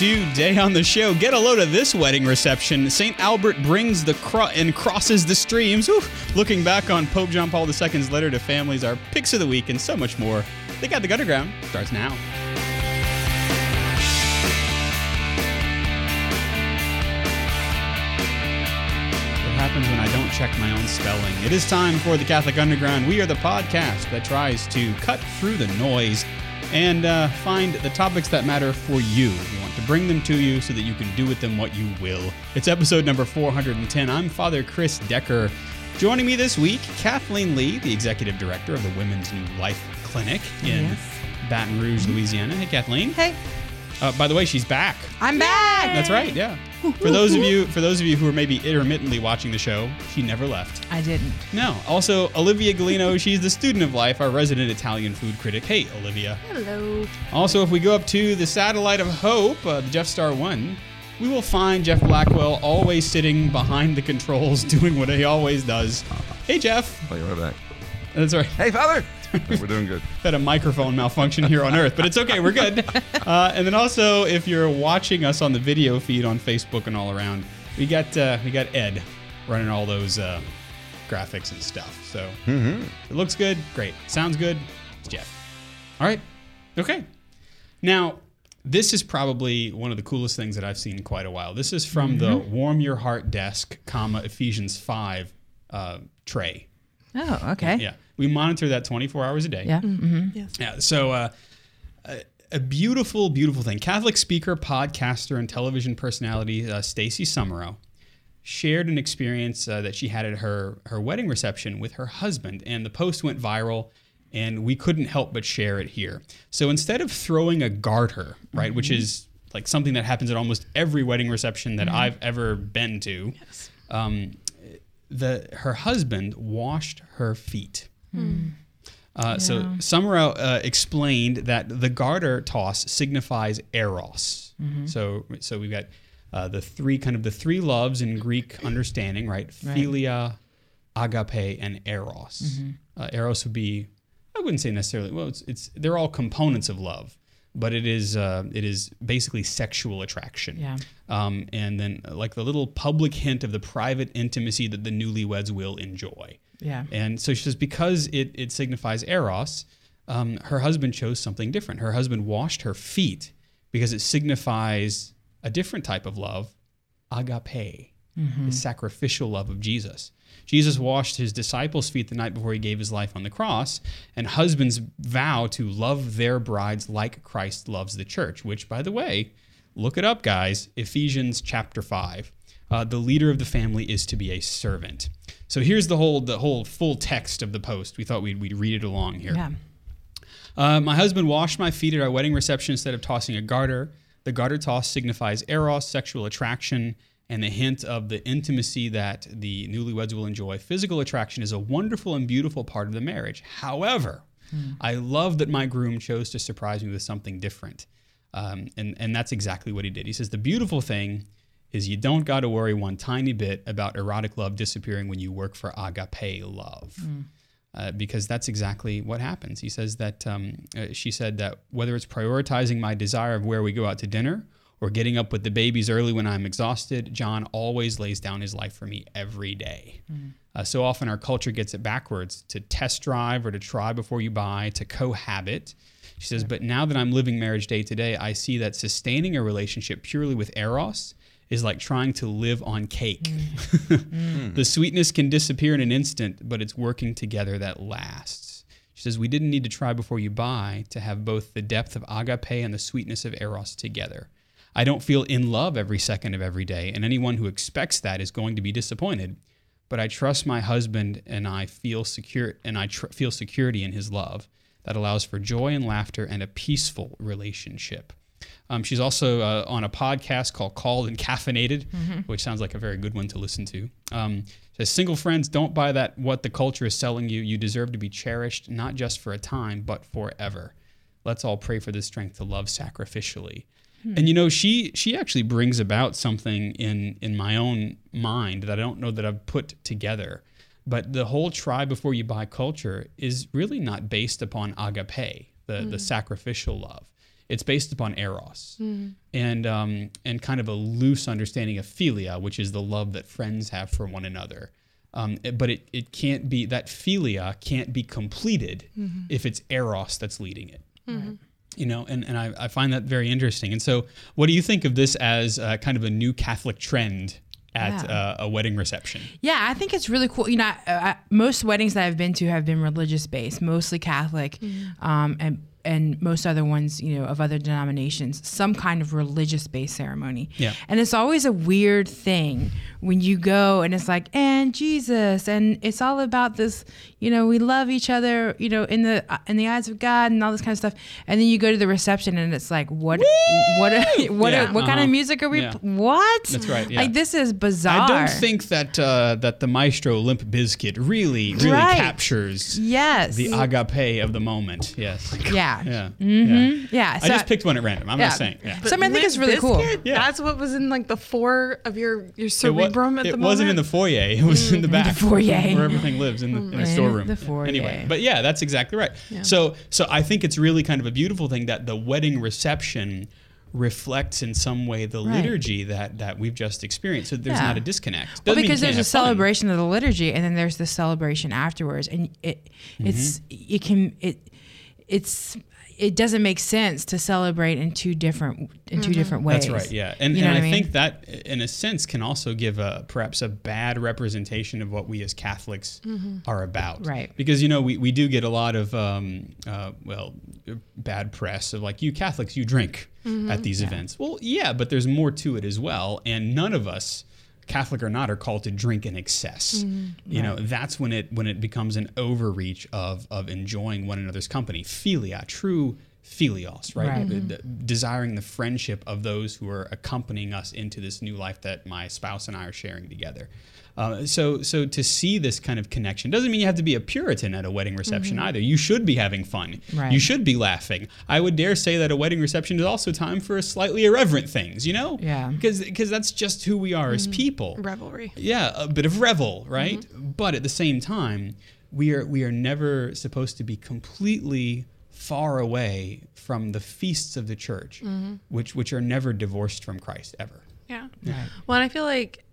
Today on the show, get a load of this wedding reception. St. Albert brings the cro- and crosses the streams. Looking back on Pope John Paul II's letter to families, our picks of the week, and so much more. They got the underground starts now. What happens when I don't check my own spelling? It is time for the Catholic Underground. We are the podcast that tries to cut through the noise and uh, find the topics that matter for you. Want to bring them to you so that you can do with them what you will. It's episode number 410. I'm Father Chris Decker. Joining me this week, Kathleen Lee, the executive director of the Women's New Life Clinic in Yes. Baton Rouge, Louisiana. Hey, Kathleen. Hey, Uh, by the way, she's back. I'm back. That's right. Yeah. For those of you, for those of you who are maybe intermittently watching the show, she never left. I didn't. No. Also, Olivia Galino, she's the student of life, our resident Italian food critic. Hey, Olivia. Hello. Also, if we go up to the satellite of hope, uh, the Jeff Star One, we will find Jeff Blackwell always sitting behind the controls, doing what he always does. Hey, Jeff. Oh, you're right back. That's right. Hey, Father! We're doing good. Had a microphone malfunction here on Earth, but it's okay. We're good. Uh, and then also, if you're watching us on the video feed on Facebook and all around, we got uh, we got Ed running all those uh, graphics and stuff. So it looks good. Great. Sounds good. It's Jeff. All right. Okay. Now, this is probably one of the coolest things that I've seen in quite a while. This is from the Warm Your Heart Desk, comma Ephesians five uh, tray. Oh, okay. Yeah, we monitor that 24 hours a day. Yeah. Mm-hmm. Yeah. So, uh, a, a beautiful, beautiful thing. Catholic speaker, podcaster, and television personality uh, Stacy Sumereau shared an experience uh, that she had at her her wedding reception with her husband, and the post went viral. And we couldn't help but share it here. So instead of throwing a garter, right, which is like something that happens at almost every wedding reception that I've ever been to, um, the her husband washed her feet. Uh, So Sumereau uh, explained that the garter toss signifies eros. So so we've got uh, the three kind of the three loves in Greek understanding, right? Philia, agape, and eros. Uh, eros would be I wouldn't say necessarily. Well, it's, it's they're all components of love, but it is uh, it is basically sexual attraction. Yeah. Um, and then like the little public hint of the private intimacy that the newlyweds will enjoy. Yeah. And so she says because it, it signifies eros, um, her husband chose something different. Her husband washed her feet because it signifies a different type of love, agape, the sacrificial love of Jesus. Jesus washed his disciples' feet the night before he gave his life on the cross, and husbands vow to love their brides like Christ loves the church, which, by the way, look it up, guys. Ephesians chapter 5. Uh, the leader of the family is to be a servant. So here's the whole the whole full text of the post. We thought we'd, we'd read it along here. Yeah. Uh, my husband washed my feet at our wedding reception instead of tossing a garter. The garter toss signifies eros, sexual attraction, and the hint of the intimacy that the newlyweds will enjoy. Physical attraction is a wonderful and beautiful part of the marriage. However, I love that my groom chose to surprise me with something different. Um, and, and that's exactly what he did. He says, The beautiful thing is you don't got to worry one tiny bit about erotic love disappearing when you work for agape love. Uh, because that's exactly what happens. He says that um, uh, she said that whether it's prioritizing my desire of where we go out to dinner or getting up with the babies early when I'm exhausted, John always lays down his life for me every day. Uh, so often our culture gets it backwards to test drive or to try before you buy, to cohabit. She says, but now that I'm living marriage day to day, I see that sustaining a relationship purely with Eros is like trying to live on cake. Mm. the mm. sweetness can disappear in an instant, but it's working together that lasts. She says, We didn't need to try before you buy to have both the depth of agape and the sweetness of eros together. I don't feel in love every second of every day, and anyone who expects that is going to be disappointed. But I trust my husband, and I feel secure, and I tr- feel security in his love that allows for joy and laughter and a peaceful relationship. Um, she's also uh, on a podcast called Called and Caffeinated, which sounds like a very good one to listen to. Um, says, single friends, don't buy that what the culture is selling you. You deserve to be cherished, not just for a time, but forever. Let's all pray for the strength to love sacrificially. And you know, she she actually brings about something in in my own mind that I don't know that I've put together. But the whole try before you buy culture is really not based upon agape, the, the sacrificial love. It's based upon eros. And um, and kind of a loose understanding of philia, which is the love that friends have for one another. Um, but it, it can't be that philia can't be completed if it's eros that's leading it. You know and, and I, I find that very interesting. And so what do you think of this as uh, kind of a new catholic trend at Yeah. uh, a wedding reception? Yeah, I think it's really cool. You know, I, I, most weddings that I've been to have been religious based, mostly Catholic, um, and and most other ones, you know, of other denominations, some kind of religious based ceremony. Yeah. And it's always a weird thing when you go and it's like, and Jesus, and it's all about this, you know, we love each other, you know, in the in the eyes of God and all this kind of stuff. And then you go to the reception and it's like, what, what, what, Yeah, what kind uh-huh. of music are we? Yeah. What? That's right, yeah. Like this is bizarre. I don't think that uh, that the maestro Limp Bizkit really really Right. captures Yes. the agape of the moment. Yes. yeah. Yeah. Mm-hmm. yeah. Yeah. I just picked one at random. I'm yeah. just saying. Yeah. So I, mean, I think it's really cool. Biscuit? Yeah. That's what was in like the four of your your It, wa- cerebrum at it the moment. It wasn't in the foyer. It was in the back, the foyer. where everything lives in the, in the In storeroom. the foyer. Anyway, but yeah, that's exactly right. So, so I think it's really kind of a beautiful thing that the wedding reception reflects in some way the Right. liturgy that that we've just experienced. So there's Yeah. not a disconnect. Well, because there's a have fun. celebration of the liturgy, and then there's the celebration afterwards, and it it's Mm-hmm. it can it it's it doesn't make sense to celebrate in two different in two different ways. That's right. Yeah, and, You know and I, I mean? think that, in a sense, can also give a perhaps a bad representation of what we as Catholics are about. Right. Because you know we, we do get a lot of um, uh, well bad press of like you Catholics you drink at these events. Well, yeah, but there's more to it as well, and none of us. Catholic or not, are called to drink in excess. Mm-hmm. You know, that's when it when it becomes an overreach of of enjoying one another's company. Philia, true philios, right? Right. The- the- mm-hmm. desiring the friendship of those who are accompanying us into this new life that my spouse and I are sharing together. Uh, so, so to see this kind of connection doesn't mean you have to be a Puritan at a wedding reception mm-hmm. either. You should be having fun. Right. You should be laughing. I would dare say that a wedding reception is also time for slightly irreverent things. You know? Yeah. Because because that's just who we are as mm-hmm. people. revelry. Yeah, a bit of revel, right? Mm-hmm. But at the same time, we are we are never supposed to be completely far away from the feasts of the church, which which are never divorced from Christ ever. Yeah. Right. Well, and I feel like,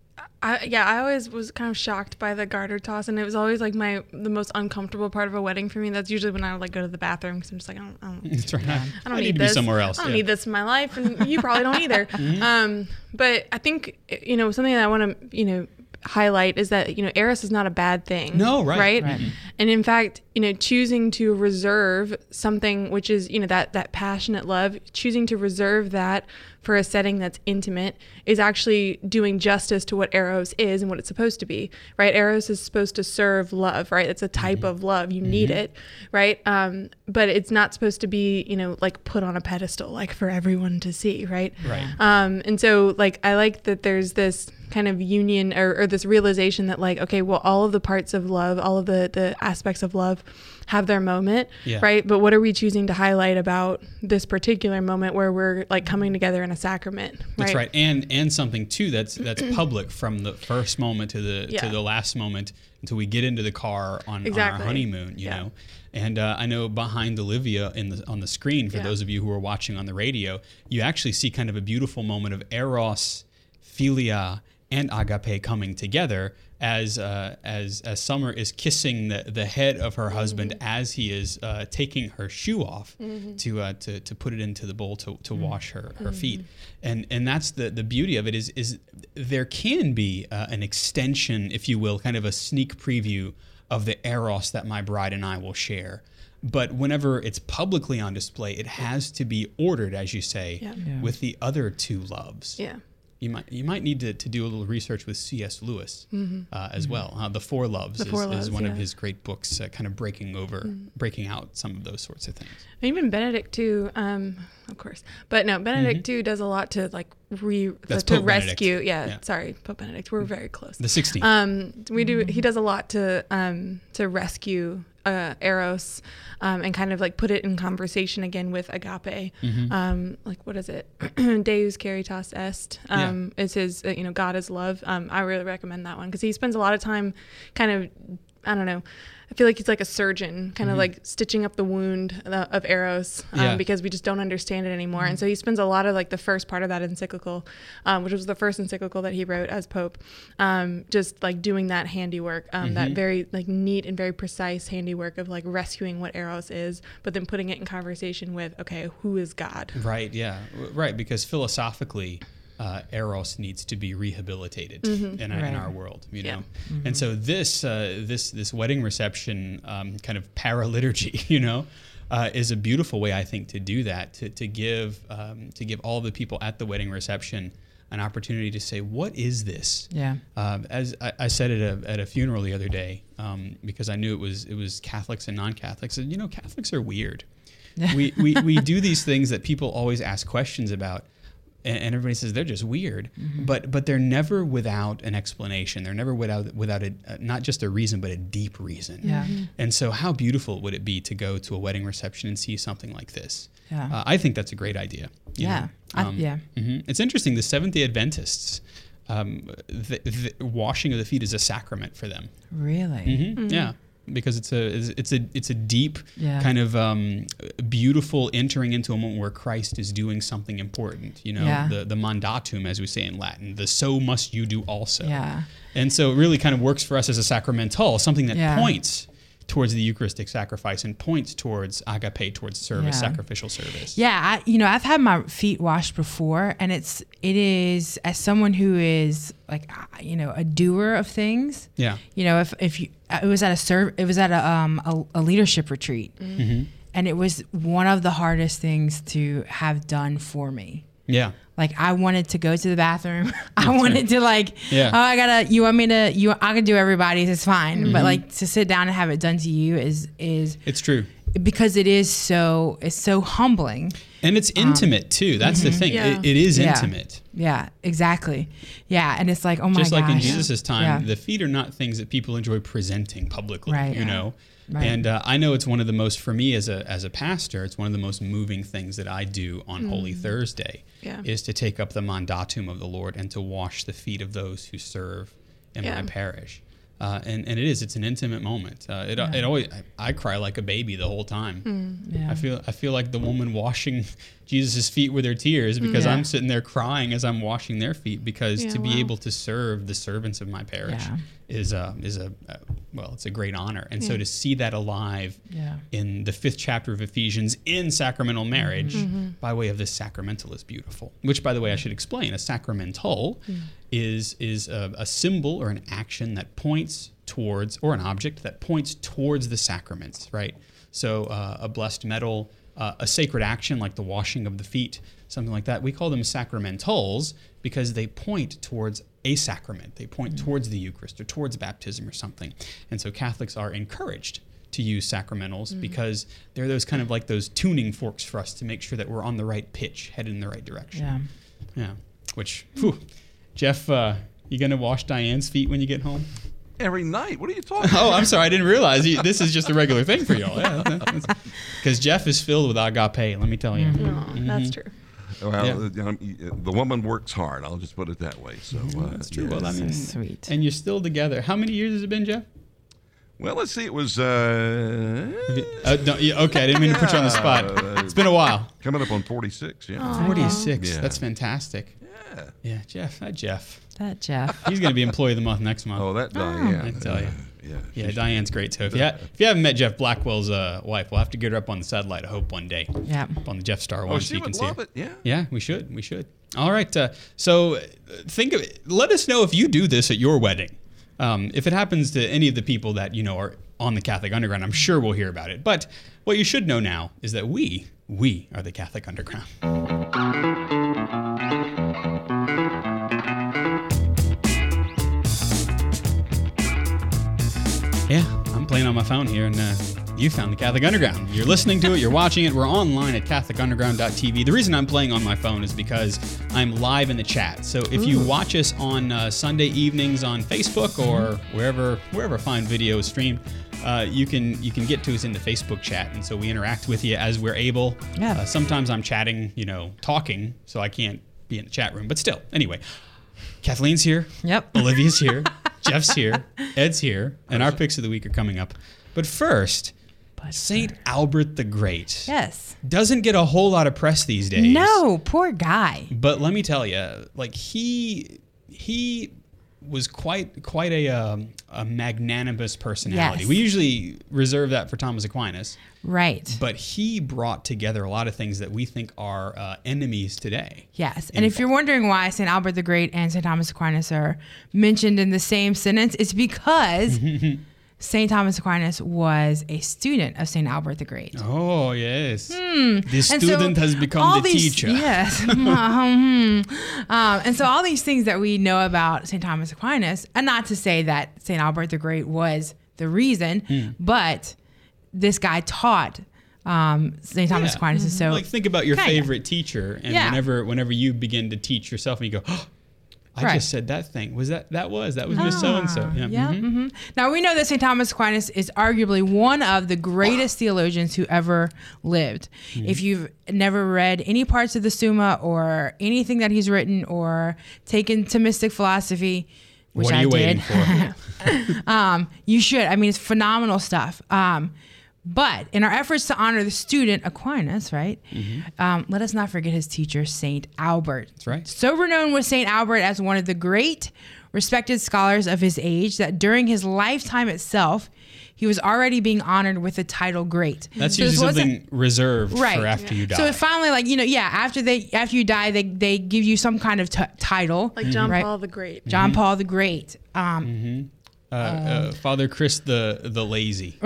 I yeah, I always was kind of shocked by the garter toss, and it was always like my the most uncomfortable part of a wedding for me. That's usually when I would like go to the bathroom because I'm just like I don't, I don't, right. I don't need need, to this be somewhere else. I don't yeah. need this in my life, and you probably don't either. Um, but I think you know something that I want to you know highlight is that you know Eros is not a bad thing. No, right. right, Right. and in fact, you know, choosing to reserve something which is you know that that passionate love, choosing to reserve that for a setting that's intimate is actually doing justice to what Eros is and what it's supposed to be, right? Eros is supposed to serve love, right? It's a type of love. You need it, right? Um, but it's not supposed to be, you know, like put on a pedestal, like for everyone to see, right? Right. Um, and so, like, I like that there's this kind of union or, or this realization that, like, okay, well, all of the parts of love, all of the the aspects of love, have their moment, Yeah. right? But what are we choosing to highlight about this particular moment where we're like coming together in a sacrament, right? That's right, and and something too that's that's public from the first moment to the to the last moment until we get into the car on, on our honeymoon. You Yeah. know, and uh, I know behind Olivia in the on the screen for Yeah. those of you who are watching on the radio, you actually see kind of a beautiful moment of eros, philia, and agape coming together as uh, as as Summer is kissing the, the head of her husband Mm-hmm. as he is uh, taking her shoe off to, uh, to to put it into the bowl to, to wash her, her feet, Mm-hmm. and and that's the the beauty of it is is there can be uh, an extension, if you will, kind of a sneak preview of the eros that my bride and I will share. But whenever it's publicly on display, it has to be ordered, as you say, Yeah. Yeah. with the other two loves Yeah. You might you might need to, to do a little research with C.S. Lewis uh, as well. Uh, the Four Loves, Mm-hmm. The is, Four is one of yeah. Mm-hmm. his great books, uh, kind of breaking over, breaking out some of those sorts of things. Even Benedict too, um, of course. But no, Benedict too does a lot to like re Mm-hmm. That's to Pope rescue. Yeah, Yeah. sorry, Pope Benedict. We're very close. The 16th. Um, we do. He does a lot to um, to rescue uh, Eros, um, and kind of like put it in conversation again with agape. Mm-hmm. Um, like what is it? Deus caritas est. Um, It's his. Uh, you know, God is love. Um, I really recommend that one because he spends a lot of time, kind of. I don't know. I feel like he's like a surgeon, kind of like stitching up the wound uh, of Eros um, Yeah. because we just don't understand it anymore. And so he spends a lot of like the first part of that encyclical, um, which was the first encyclical that he wrote as Pope, um, just like doing that handiwork, um, that very like neat and very precise handiwork of like rescuing what Eros is, but then putting it in conversation with, okay, who is God? Right. Yeah. Right. Because philosophically, uh, eros needs to be rehabilitated in, in Right. our world. You Yeah. know. And so this uh, this this wedding reception um, kind of paraliturgy, you know. Uh, is a beautiful way, I think, to do that. To, to give um, to give all the people at the wedding reception an opportunity to say, "What is this?" Yeah. Um, as I, I said at a, at a funeral the other day, um, because I knew it was it was Catholics and non-Catholics, and you know Catholics are weird. we, we we do these things that people always ask questions about, and, and everybody says they're just weird, but but they're never without an explanation. They're never without without a, uh, not just a reason, but a deep reason. Yeah. And so, how beautiful would it be to go to a wedding reception and see something like this? Yeah. Uh, I think that's a great idea. you Yeah. know? I- yeah. mhm. It's interesting. The Seventh Day Adventists, um, the, the washing of the feet is a sacrament for them. Really? Mhm, Yeah, because it's a it's a it's a deep Yeah. kind of um, beautiful entering into a moment where Christ is doing something important. You know, Yeah. the the mandatum, as we say in Latin, the so must you do also. Yeah. And so it really kind of works for us as a sacramental, something that Yeah. points towards the Eucharistic sacrifice and points towards agape, towards service, Yeah. sacrificial service. Yeah, I, you know, I've had my feet washed before, and it's it is as someone who is like uh, you know a doer of things. Yeah. You know, if if you it was at a serve it was at a um a, a leadership retreat, Mm-hmm. and it was one of the hardest things to have done for me. Yeah. Like I wanted to go to the bathroom. I wanted to like, Yeah. oh, I gotta. You want me to? You, I can do everybody's. It's fine. Mm-hmm. But like to sit down and have it done to you is is It's true. because it is so it's so humbling. And it's intimate too. That's the thing. Yeah. It, it is Um, mm-hmm. Yeah. intimate. Yeah, exactly. Yeah, and it's like, oh my god. Just like in gosh. Jesus' time, Yeah. the feet are not things that people enjoy presenting publicly. Right. You know, Right. and uh, I know it's one of the most for me as a as a pastor. It's one of the most moving things that I do on Holy Thursday. Yeah. Is to take up the mandatum of the Lord and to wash the feet of those who serve in Yeah. my parish. Uh, and, and it is. It's an intimate moment. Uh, it, it always. I, I cry like a baby the whole time. Yeah. I feel I feel like the woman washing Jesus' feet with their tears because Yeah. I'm sitting there crying as I'm washing their feet because Yeah, to be wow. able to serve the servants of my parish Yeah. is a is a uh, well it's a great honor and so to see that alive in the fifth chapter of Ephesians in sacramental marriage Mm-hmm. by way of this sacramental is beautiful which by the way I should explain a sacramental Mm. is is a, a symbol or an action that points towards or an object that points towards the sacraments right so uh, a blessed medal uh, a sacred action like the washing of the feet, something like that. We call them sacramentals because they point towards a sacrament. They point towards the Eucharist or towards baptism or something. And so Catholics are encouraged to use sacramentals because they're those kind of like those tuning forks for us to make sure that we're on the right pitch, headed in the right direction. Yeah. Yeah. Which, whew, Jeff, uh, you gonna wash Diane's feet when you get home? Every night. What are you talking Oh, I'm sorry. I didn't realize you, this is just a regular thing for y'all. Because Jeff is filled with agape. Let me tell you. No, that's true. Well, Yeah. uh, you know, the woman works hard. I'll just put it that way. So uh, That's true. Well, I yes. mean, sweet. And you're still together. How many years has it been, Jeff? well, let's see. It was uh, Uh, no, yeah, okay, I didn't mean to put you on the spot. It's been a while. coming up on 46. Yeah. 46. Yeah. That's fantastic. Yeah. Yeah, Jeff. That Jeff. That Jeff. He's going to be employee of the month next month. Oh, that Diane. I tell you. Yeah. yeah, Diane's great. So if you, ha- if you haven't met Jeff Blackwell's uh, wife, we'll have to get her up on the satellite, I hope, one day. Yeah. Up on the Jeff Star Oh, one so she you can would see her. love it. Yeah. Yeah, we should. We should. All right. Uh, so uh, think of it. Let us know if you do this at your wedding. Um, if it happens to any of the people that you know are on the Catholic Underground, I'm sure we'll hear about it. But what you should know now is that we, we are the Catholic Underground. Playing on my phone here, and uh, you found the Catholic Underground. You're listening to it, you're watching it. We're online at CatholicUnderground.tv. The reason I'm playing on my phone is because I'm live in the chat. So if you watch us on uh, Sunday evenings on Facebook or wherever wherever fine video is streamed, uh, you can you can get to us in the Facebook chat, and so we interact with you as we're able. Yeah. Uh, sometimes I'm chatting, you know, talking, so I can't be in the chat room. But still, anyway, Kathleen's here. Yep. Olivia's here. Jeff's here, Ed's here, and our picks of the week are coming up. But first, Saint Albert the Great Yes. doesn't get a whole lot of press these days. No, poor guy. But let me tell you, like he he was quite quite a um, a magnanimous personality. Yes. We usually reserve that for Thomas Aquinas, Right. but he brought together a lot of things that we think are uh, enemies today. Yes. And if you're wondering why St. Albert the Great and St. Thomas Aquinas are mentioned in the same sentence, it's because St. Thomas Aquinas was a student of St. Albert the Great. Oh yes, the Hmm. So student has become the these- teacher. Yes. um, and so all these things that we know about St. Thomas Aquinas, and not to say that St. Albert the Great was the reason, Hmm. but this guy taught um, St. Thomas Yeah. Aquinas. And so like think about your Kinda. favorite teacher, and Yeah. whenever whenever you begin to teach yourself, and you go, oh, I Right. just said that thing. Was that that was that was Miss So and So? Yeah. Yeah. mhm. hmm Now we know that St. Thomas Aquinas is arguably one of the greatest theologians who ever lived. Mm-hmm. If you've never read any parts of the Summa or anything that he's written or taken Thomistic philosophy, which I did, um, you should. I mean, it's phenomenal stuff. Um, but in our efforts to honor the student Aquinas, right? Um, let us not forget his teacher, Saint Albert. That's right. So renowned was Saint Albert as one of the great, respected scholars of his age that during his lifetime itself, he was already being honored with the title great. That's So this usually wasn't- something reserved right for after you die. So it finally, like you know, yeah, after they after you die, they they give you some kind of t- title, Like John Right. Paul the Great. John Paul the Great. Um, uh, uh, Father Chris the the lazy.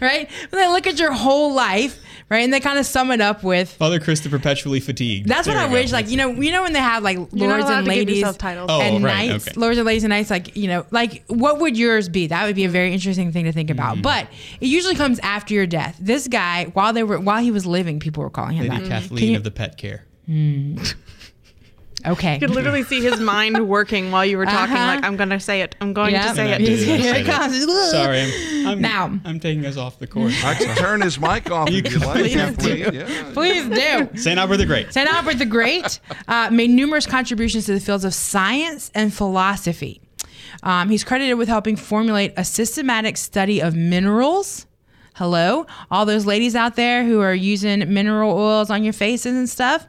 right? And they look at your whole life, right? And they kind of sum it up with. Father Chris the perpetually fatigued. That's There what I go. wish, like you know, you know when they have like lords and ladies yourself titles. Oh, and right, knights, okay. lords and ladies and knights, like you know, like what would yours be? That would be a very interesting thing to think about. Mm-hmm. But it usually comes after your death. This guy, while they were while he was living, people were calling him Lady that. Kathleen you- of the pet care. okay. You could literally see his mind working while you were talking. Uh-huh. Like, I'm going to say it. I'm going Yeah. to say it. did, I Here said it comes. Sorry, I'm, I'm Now. I'm taking us off the course. I can turn his mic off if you like. please Kathleen. Yeah. Please do. Saint Albert the Great. St. Albert the Great uh, made numerous contributions to the fields of science and philosophy. Um, he's credited with helping formulate a systematic study of minerals. Hello, all those ladies out there who are using mineral oils on your faces and stuff.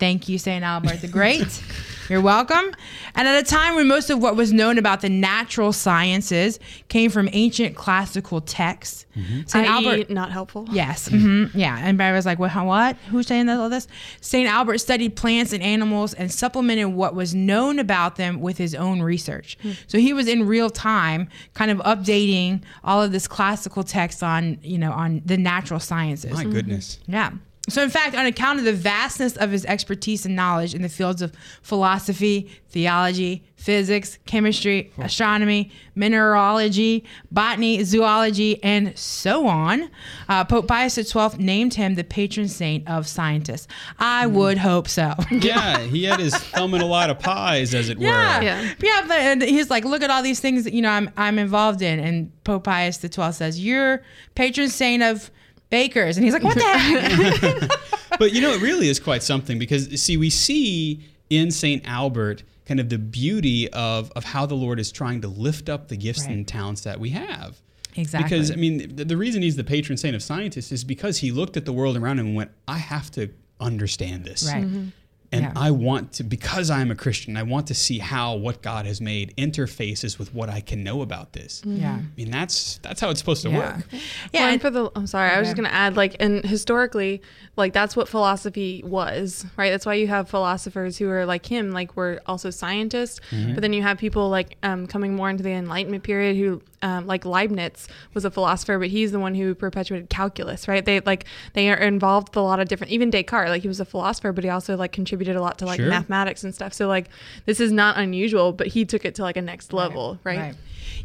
Thank you, St. Albert the Great. You're welcome. And at a time when most of what was known about the natural sciences came from ancient classical texts, St. i.e. Albert. not helpful. Yes. hmm Yeah. And Barry was like, what? how- What? Who's saying that, all this? St. Albert studied plants and animals and supplemented what was known about them with his own research. So he was in real time kind of updating all of this classical text on, you know, on the natural sciences. My goodness. Yeah. So, in fact, on account of the vastness of his expertise and knowledge in the fields of philosophy, theology, physics, chemistry, astronomy, mineralogy, botany, zoology, and so on, uh, Pope Pius XII named him the patron saint of scientists. I would hope so. Yeah, he had his thumb in a lot of pies, as it Yeah, were. Yeah. yeah. But and he's like, look at all these things that you know I'm I'm involved in, and Pope Pius XII says you're patron saint of bakers, and he's like, what the heck? But you know, it really is quite something because see, we see in Saint Albert kind of the beauty of of how the Lord is trying to lift up the gifts Right. and talents that we have. Exactly. Because I mean, the, the reason he's the patron saint of scientists is because he looked at the world around him and went, "I have to understand this." right. Mm-hmm. And Yeah. I want to, because I'm a Christian, I want to see how what God has made interfaces with what I can know about this. Yeah. I mean, that's that's how it's supposed to Yeah. work. Yeah. Well, and and- for the I'm sorry, I was just gonna add like and historically, like that's what philosophy was, right? That's why you have philosophers who are like him, like were also scientists. But then you have people like um, coming more into the Enlightenment period who um, like Leibniz was a philosopher, but he's the one who perpetuated calculus, right? They like they are involved with a lot of different even Descartes, like he was a philosopher, but he also like contributed a lot to like Sure. mathematics and stuff. So like this is not unusual, but he took it to like a next level, right?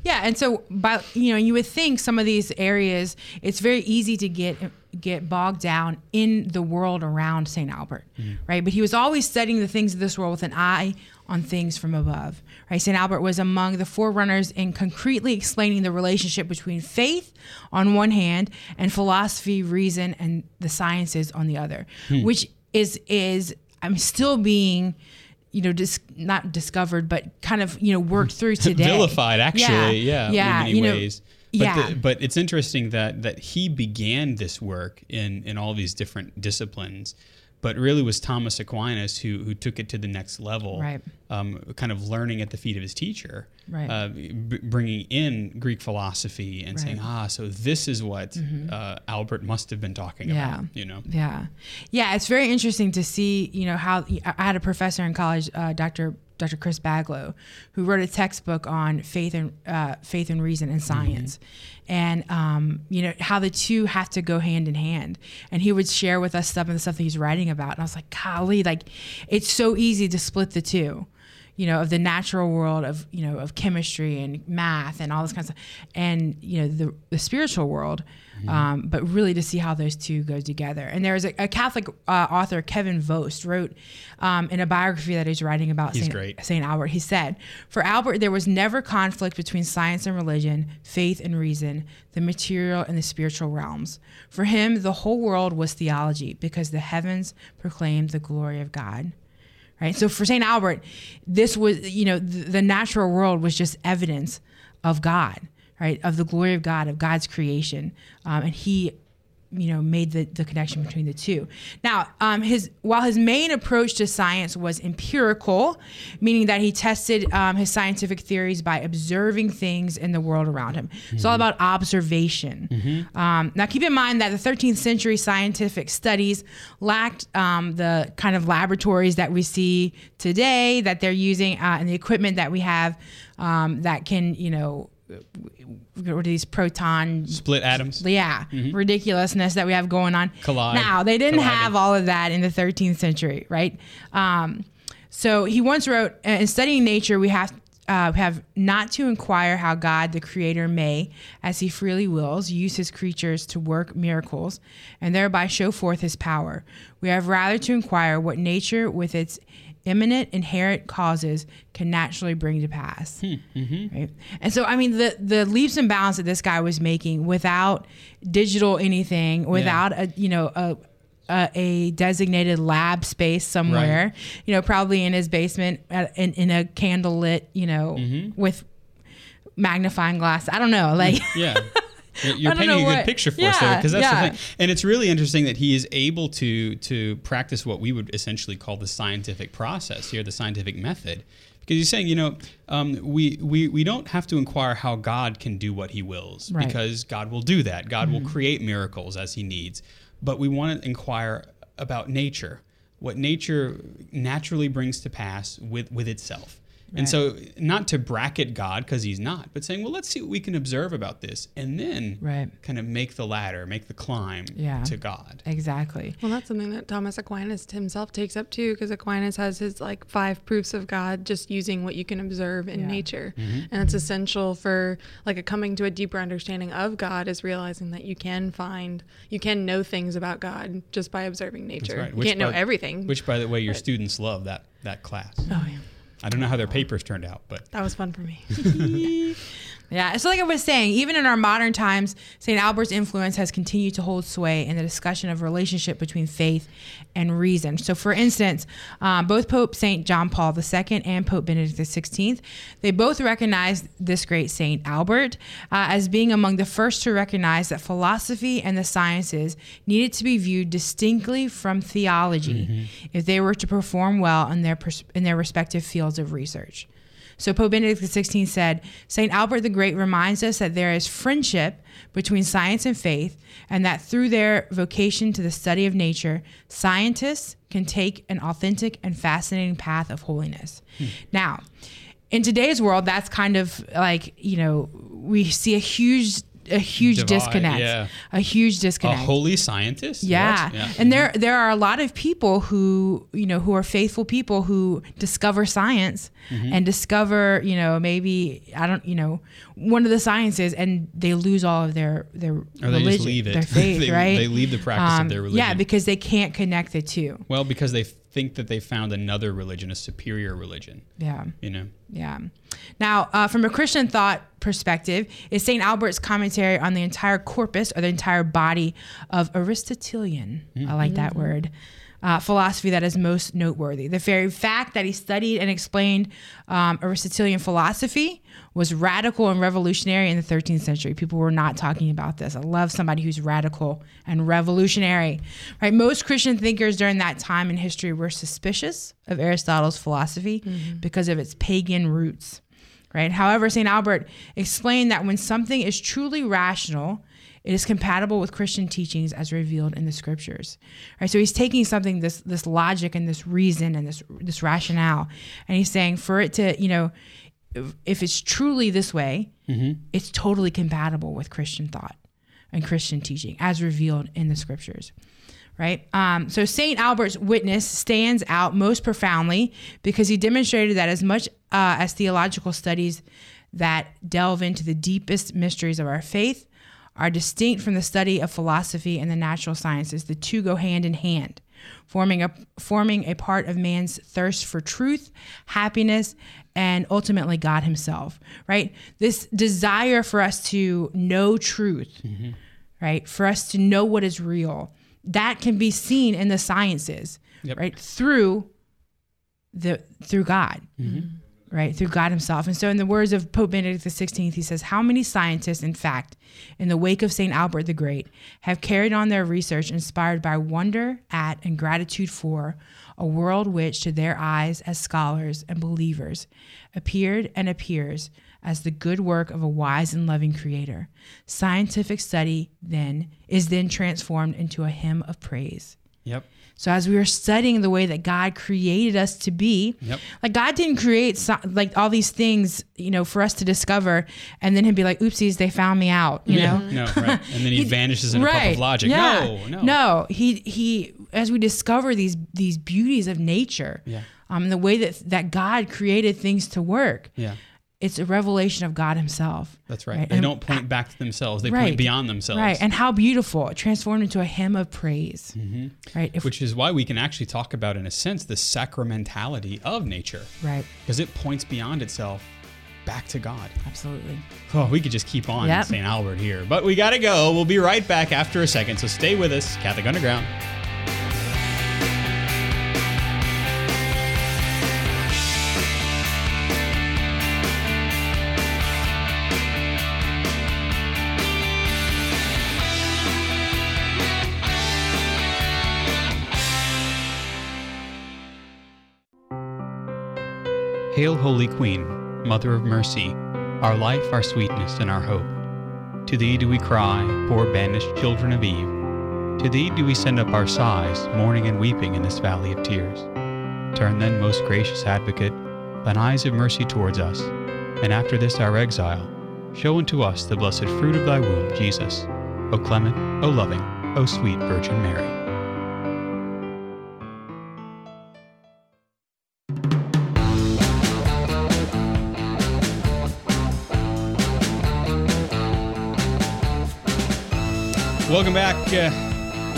Yeah, and so by you know, you would think some of these areas, it's very easy to get get bogged down in the world around St. Albert, mm-hmm. right? But he was always studying the things of this world with an eye on things from above, right? St. Albert was among the forerunners in concretely explaining the relationship between faith on one hand and philosophy, reason, and the sciences on the other, hmm. which is is I'm still being you know, dis- not discovered, but kind of, you know, worked through today. vilified actually yeah, yeah, in many you know, but, yeah. the, but it's interesting that that he began this work in in all these different disciplines but really was Thomas Aquinas who who took it to the next level Right. Um, kind of learning at the feet of his teacher Right. uh, b- bringing in Greek philosophy and saying ah so this is what uh, Albert must have been talking Yeah. about you know Yeah, yeah. It's very interesting to see, you know, how I had a professor in college, uh, Dr. Dr. Chris Baglow, who wrote a textbook on faith and uh, faith and reason and science, and um, you know how the two have to go hand in hand. And he would share with us some of the stuff that he's writing about, and I was like, golly, like it's so easy to split the two you know, of the natural world of, you know, of chemistry and math and all this kind of stuff, and, you know, the, the spiritual world, um, but really to see how those two go together. And there was a, a Catholic uh, author, Kevin Vost, wrote um, in a biography that he's writing about He's Saint, great. Saint Albert. He said, "For Albert, there was never conflict between science and religion, faith and reason, the material and the spiritual realms. For him, the whole world was theology because the heavens proclaimed the glory of God." Right? So for St. Albert, this was, you know, the, the natural world was just evidence of God, right? Of the glory of God, of God's creation. Um, and he, you know, made the, the connection between the two. Now, um, his while his main approach to science was empirical, meaning that he tested um, his scientific theories by observing things in the world around him. It's all about observation. Um, now, keep in mind that the 13th century scientific studies lacked um, the kind of laboratories that we see today that they're using uh, and the equipment that we have um, that can, you know, what are these proton split atoms yeah, ridiculousness that we have going on. Mm-hmm. Collide. Now they didn't Colliding. have all of that in the 13th century, right? Um, so he once wrote, "Uh, "In studying nature, we have." Uh, have not to inquire how God, the Creator, may, as He freely wills, use His creatures to work miracles and thereby show forth His power. We have rather to inquire what nature, with its immanent inherent causes, can naturally bring to pass hmm, mm-hmm. right? And so, I mean, the the leaps and bounds that this guy was making without digital anything, without a you know a a, a designated lab space somewhere, you know, probably in his basement at, in, in a candle lit, you know, mm-hmm. with magnifying glass. I don't know, like. yeah You're- you're I don't painting a know good what- picture for us there because that's yeah. the thing and it's really interesting that he is able to to practice what we would essentially call the scientific process here the scientific method because he's saying you know um, we, we we don't have to inquire how god can do what he wills Right. because god will do that god Mm-hmm. will create miracles as he needs but we want to inquire about nature what nature naturally brings to pass with with itself and Right. so not to bracket god because he's not but saying well let's see what we can observe about this and then Right. kind of make the ladder, make the climb Yeah. to God. Exactly. Well, that's something that Thomas Aquinas himself takes up too, because Aquinas has his like five proofs of God just using what you can observe in Yeah. nature. Mm-hmm. And it's essential for like a coming to a deeper understanding of God is realizing that you can find, you can know things about God just by observing nature. right. You Which can't know everything. Which, by the way, your students love that that class. oh, yeah. I don't know how their papers turned out, but That was fun for me. Yeah, so like I was saying, even in our modern times, St. Albert's influence has continued to hold sway in the discussion of relationship between faith and reason. So, for instance, um, both Pope St. John Paul II and Pope Benedict XVI, they both recognized this great St. Albert uh, as being among the first to recognize that philosophy and the sciences needed to be viewed distinctly from theology if they were to perform well in their pers- in their respective fields of research. So Pope Benedict XVI said, St. Albert the Great reminds us that there is friendship between science and faith, and that through their vocation to the study of nature, scientists can take an authentic and fascinating path of holiness. Hmm. Now, in today's world, that's kind of like, you know, we see a huge a huge Divide, disconnect. yeah. A huge a disconnect. holy scientist? Yeah. What? And there there are a lot of people who, you know, who are faithful people who discover science Mm-hmm. and discover, you know, maybe I don't, you know, one of the sciences and they lose all of their their Or they religion, just leave it. their faith, They- right? Um, they leave the practice of their religion Yeah, because they can't connect the two. Well, because they think that they found another religion, a superior religion. Yeah. You know. Yeah. Now, uh, from a Christian thought perspective, is St. Albert's commentary on the entire corpus or the entire body of Aristotelian. I like that word. Uh, philosophy that is most noteworthy. The very fact that he studied and explained um, Aristotelian philosophy was radical and revolutionary in the 13th century. People were not talking about this. I love somebody who's radical and revolutionary. Right? Most Christian thinkers during that time in history were suspicious of Aristotle's philosophy because of its pagan roots. Right? However, St. Albert explained that when something is truly rational, it is compatible with Christian teachings as revealed in the scriptures. Right? So he's taking something this this logic and this reason and this this rationale and he's saying for it to, you know, if, if it's truly this way, it's totally compatible with Christian thought and Christian teaching as revealed in the scriptures. Right? Um, so St. Albert's witness stands out most profoundly because he demonstrated that as much uh, as theological studies that delve into the deepest mysteries of our faith are distinct from the study of philosophy and the natural sciences, the two go hand in hand forming a forming a part of man's thirst for truth, happiness, and ultimately God Himself. Right? This desire for us to know truth, mm-hmm. right? For us to know what is real, that can be seen in the sciences, Yep. right? Through the through God mm-hmm. Right through god himself. And so in the words of pope benedict xvi he says how many scientists in fact in the wake of st albert the great have carried on their research inspired by wonder at and gratitude for a world which to their eyes as scholars and believers appeared and appears as the good work of a wise and loving creator. Scientific study then is then transformed into a hymn of praise. Yep. So as we were studying the way that God created us to be, Yep. like God didn't create so, like all these things, you know, for us to discover, and then He'd be like, "Oopsies, they found me out," you know. No, right. And then he vanishes in a puff of logic. Yeah. No, no. no. He he. As we discover these these beauties of nature, Yeah. um, the way that that God created things to work, Yeah. It's a revelation of God Himself. That's right. Right. They And- don't point back to themselves. They Right. point beyond themselves. Right, and how beautiful! Transformed into a hymn of praise. Mm-hmm. Right, if, Which is why we can actually talk about, in a sense, the sacramentality of nature, right, because it points beyond itself back to God. absolutely. Oh, we could just keep on Yep. St. Albert here, but we got to go. We'll be right back after a second, so stay with us, Catholic Underground. Hail, Holy Queen, Mother of Mercy, our life, our sweetness, and our hope. To thee do we cry, poor banished children of Eve. To thee do we send up our sighs, mourning and weeping in this valley of tears. Turn then, most gracious advocate, thine eyes of mercy towards us, and after this our exile, show unto us the blessed fruit of thy womb, Jesus. O clement, O loving, O sweet Virgin Mary. Welcome back. Uh,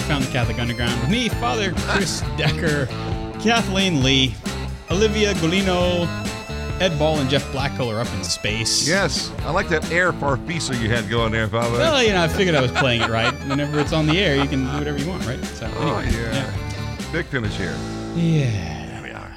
found the Catholic Underground with me, Father Chris Decker, Kathleen Lee, Olivia Golino, Ed Ball, and Jeff Blackwell are up in space. Yes, I like that air farfisa you had going there, Father. Well, you know, I figured I was playing it right. Whenever it's on the air, you can do whatever you want, right? So, oh anyway, yeah. big finish here. Yeah. There we are.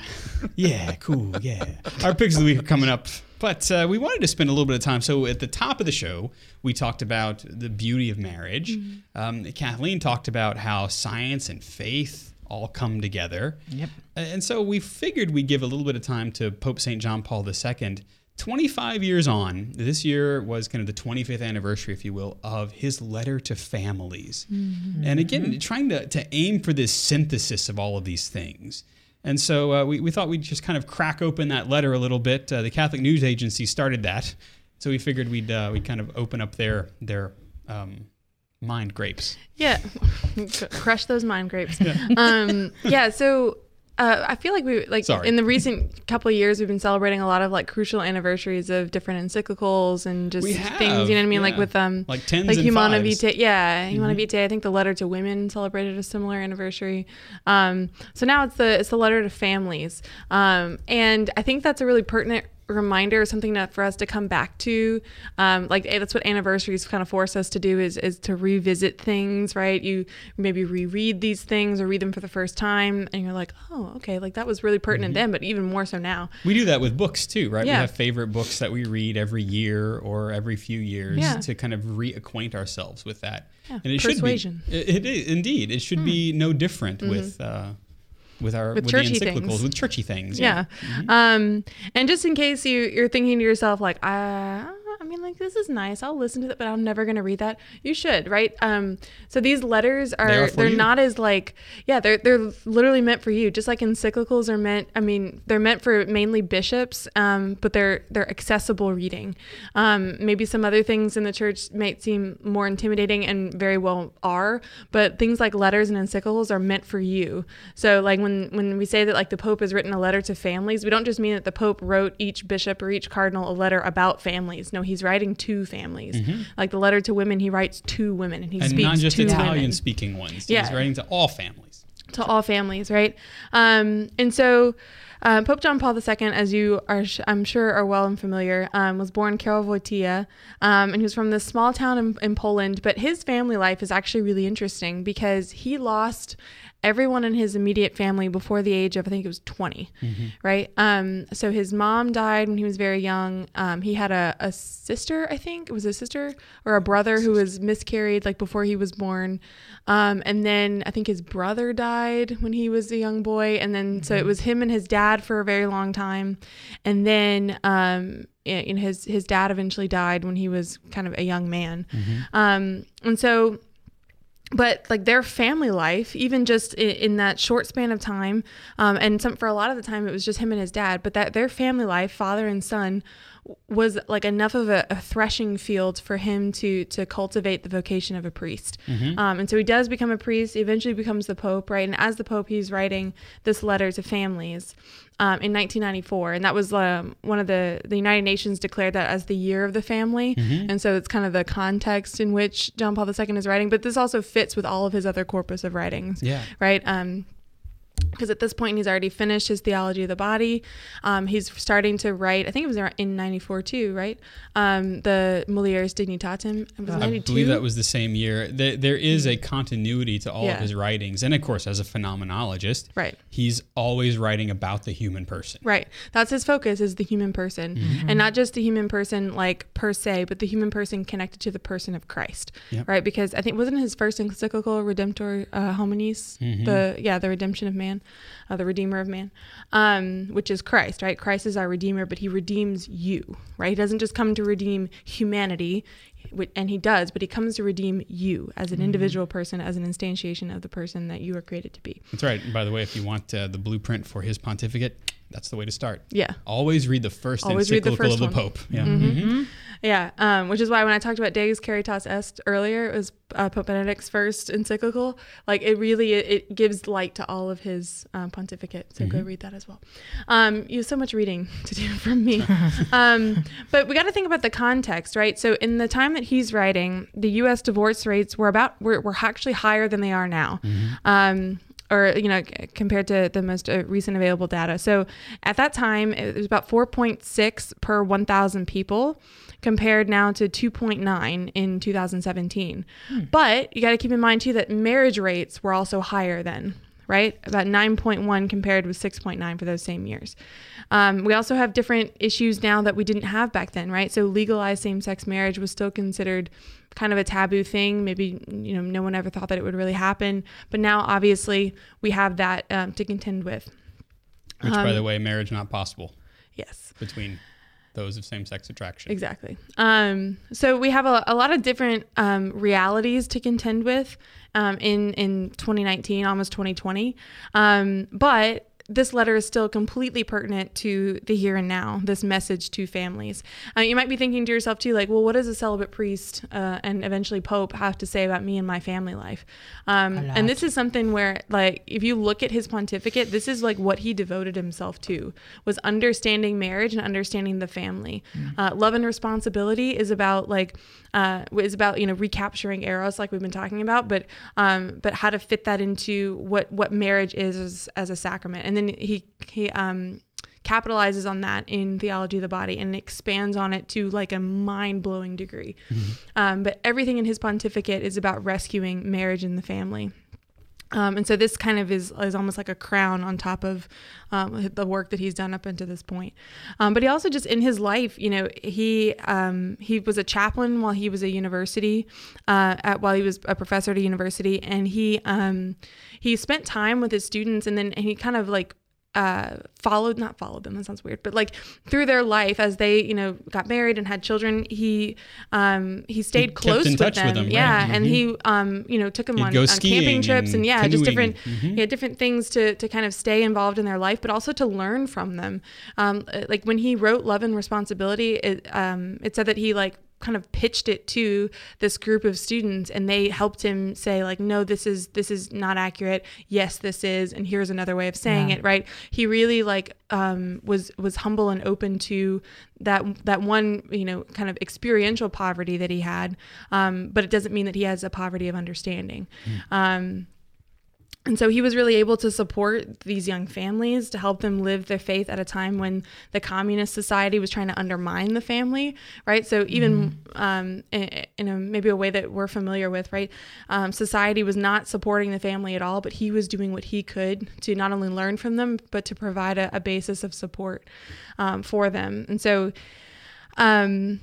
Yeah, cool. Yeah. Our picks of the week are coming up. But uh, we wanted to spend a little bit of time. So at the top of the show, we talked about the beauty of marriage. Um, Kathleen talked about how science and faith all come together. Yep. And so we figured we'd give a little bit of time to Pope St. John Paul II. 25 years on, this year was kind of the 25th anniversary, if you will, of his letter to families. And again, trying to, to aim for this synthesis of all of these things. And so uh, we, we thought we'd just kind of crack open that letter a little bit. Uh, the Catholic News Agency started that. So we figured we'd, uh, we'd kind of open up their, their um, mind grapes. Yeah, crush those mind grapes. Um, yeah. So uh, I feel like we like Sorry. in the recent couple of years we've been celebrating a lot of like crucial anniversaries of different encyclicals and just We things. You know what I mean? Like with um Like tens like Humanae. Mm-hmm. Vitae. Yeah, Humanae Vitae. I think the letter to women celebrated a similar anniversary. Um, so now it's the it's the letter to families, um, and I think that's a really pertinent reminder, or something that for us to come back to. Um, like eh, that's what anniversaries kind of force us to do is is to revisit things, right? You maybe reread these things or read them for the first time, and you're like, oh, okay, like that was really pertinent then, but even more so now. We do that with books too, right? Yeah. We have favorite books that we read every year or every few years Yeah. to kind of reacquaint ourselves with that. Yeah, And it persuasion. Hmm. should be. It, it is indeed. It should be no different with uh, with our Mm-hmm. With with, churchy the encyclicals, things. with churchy things. Yeah. Um, and just in case you, you're thinking to yourself, like, uh, I mean, like, this is nice. I'll listen to that, but I'm never going to read that. You should, right? Um, so these letters are, They are you. not as like, yeah, they're, they're literally meant for you. Just like encyclicals are meant, I mean, they're meant for mainly bishops, um, but they're, they're accessible reading. Um, maybe some other things in the church might seem more intimidating and very well are, but things like letters and encyclicals are meant for you. So like when, when we say that like the Pope has written a letter to families, we don't just mean that the Pope wrote each bishop or each cardinal a letter about families. No, he's writing to families. Like the letter to women, he writes to women and he And speaks not just to Italian women speaking ones. Yeah. He's writing to all families. to all families, right? Um, and so uh, Pope John Paul II, as you are, sh- I'm sure, are well and familiar, um, was born Karol Wojtyla, um, and he was from this small town in, in Poland. But his family life is actually really interesting because he lost everyone in his immediate family before the age of I think it was 20, right? Um, so his mom died when he was very young. Um, he had a, a sister, I think it was a sister or a brother who was miscarried like before he was born. Um, and then I think his brother died when he was a young boy. And then so it was him and his dad for a very long time. And then um, you know, his his dad eventually died when he was kind of a young man. Um, and so but like their family life even just in, in that short span of time um, and some for a lot of the time it was just him and his dad but that their family life father and son was like enough of a, a threshing field for him to to cultivate the vocation of a priest. Um, and so he does become a priest he eventually becomes the pope right? And as the pope he's writing this letter to families um, in 1994 and that was um, one of the the united nations declared that as the year of the family. And so it's kind of the context in which john paul ii is writing but this also fits with all of his other corpus of writings Yeah. right? Um because at this point he's already finished his theology of the body um, he's starting to write i think it was in 94 too right um, the it was I believe that was the same year. There, there is a continuity to all Yeah. of his writings. And of course, as a phenomenologist, Right. he's always writing about the human person. Right. That's his focus is the human person. And not just the human person like per se, but the human person connected to the person of Christ. Yep. Right? Because I think wasn't his first encyclical Redemptor uh, Hominis, the yeah, the redemption of man, uh, the redeemer of man. Um, which is Christ, right? Christ is our redeemer, but he redeems you, right? He doesn't just come to redeem humanity, and he does, but he comes to redeem you as an individual person, as an instantiation of the person that you are created to be. That's right. And by the way, if you want uh, the blueprint for his pontificate, that's the way to start. Yeah. Always read the first Always read the encyclical first of the one. Pope. Yeah. Mhm. Yeah, um, which is why when I talked about Deus Caritas Est earlier, it was uh, Pope Benedict's first encyclical. Like it really it, it gives light to all of his um, pontificate. So go read that as well. Um, you have so much reading to do from me, um, but we got to think about the context, right? So in the time that he's writing, the U.S. divorce rates were about were, were actually higher than they are now. Um, or you know compared to the most uh, recent available data so at that time it was about 4.6 per 1000 people compared now to 2.9 in 2017 but you got to keep in mind too that marriage rates were also higher then right? About 9.1 compared with 6.9 for those same years. Um, we also have different issues now that we didn't have back then right? So legalized same-sex marriage was still considered kind of a taboo thing. Maybe you know no one ever thought that it would really happen, but now obviously we have that um, to contend with. Which, by Um, the way, marriage not possible. Yes, between those of same-sex attraction. exactly. Um, so we have a, a lot of different um, realities to contend with um, in in 2019, almost 2020. Um, but this letter is still completely pertinent to the here and now. This message to families. Uh, you might be thinking to yourself too, like, well, what does a celibate priest uh, and eventually pope have to say about me and my family life? Um, and this is something where, like, if you look at his pontificate, this is like what he devoted himself to was understanding marriage and understanding the family. Uh, love and responsibility is about like uh, is about you know recapturing eros, like we've been talking about, but um, but how to fit that into what what marriage is as, as a sacrament. And then he he um, capitalizes on that in theology of the body and expands on it to like a mind blowing degree. Um, but everything in his pontificate is about rescuing marriage and the family. Um, and so this kind of is, is almost like a crown on top of um, the work that he's done up until this point. Um, but he also just in his life, you know, he um, he was a chaplain while he was a university, uh, at, while he was a professor at a university, and he um, he spent time with his students, and then and he kind of like uh, followed not followed them that sounds weird but like through their life as they you know got married and had children he um he stayed kept close with, them. with them, right. yeah and Mhm. he um you know took them He'd on, on camping trips and, and yeah just canoeing. different Mhm. he had different things to to kind of stay involved in their life but also to learn from them um like when he wrote love and responsibility it um it said that he like kind of pitched it to this group of students and they helped him say like no this is this is not accurate. Yes this is and here's another way of saying Yeah. it right? He really like um was was humble and open to that that one you know kind of experiential poverty that he had um but it doesn't mean that he has a poverty of understanding. Um and so he was really able to support these young families to help them live their faith at a time when the communist society was trying to undermine the family, right? So even um, in, in a, maybe a way that we're familiar with, right? Um, society was not supporting the family at all, but he was doing what he could to not only learn from them, but to provide a, a basis of support um, for them. And so. Um,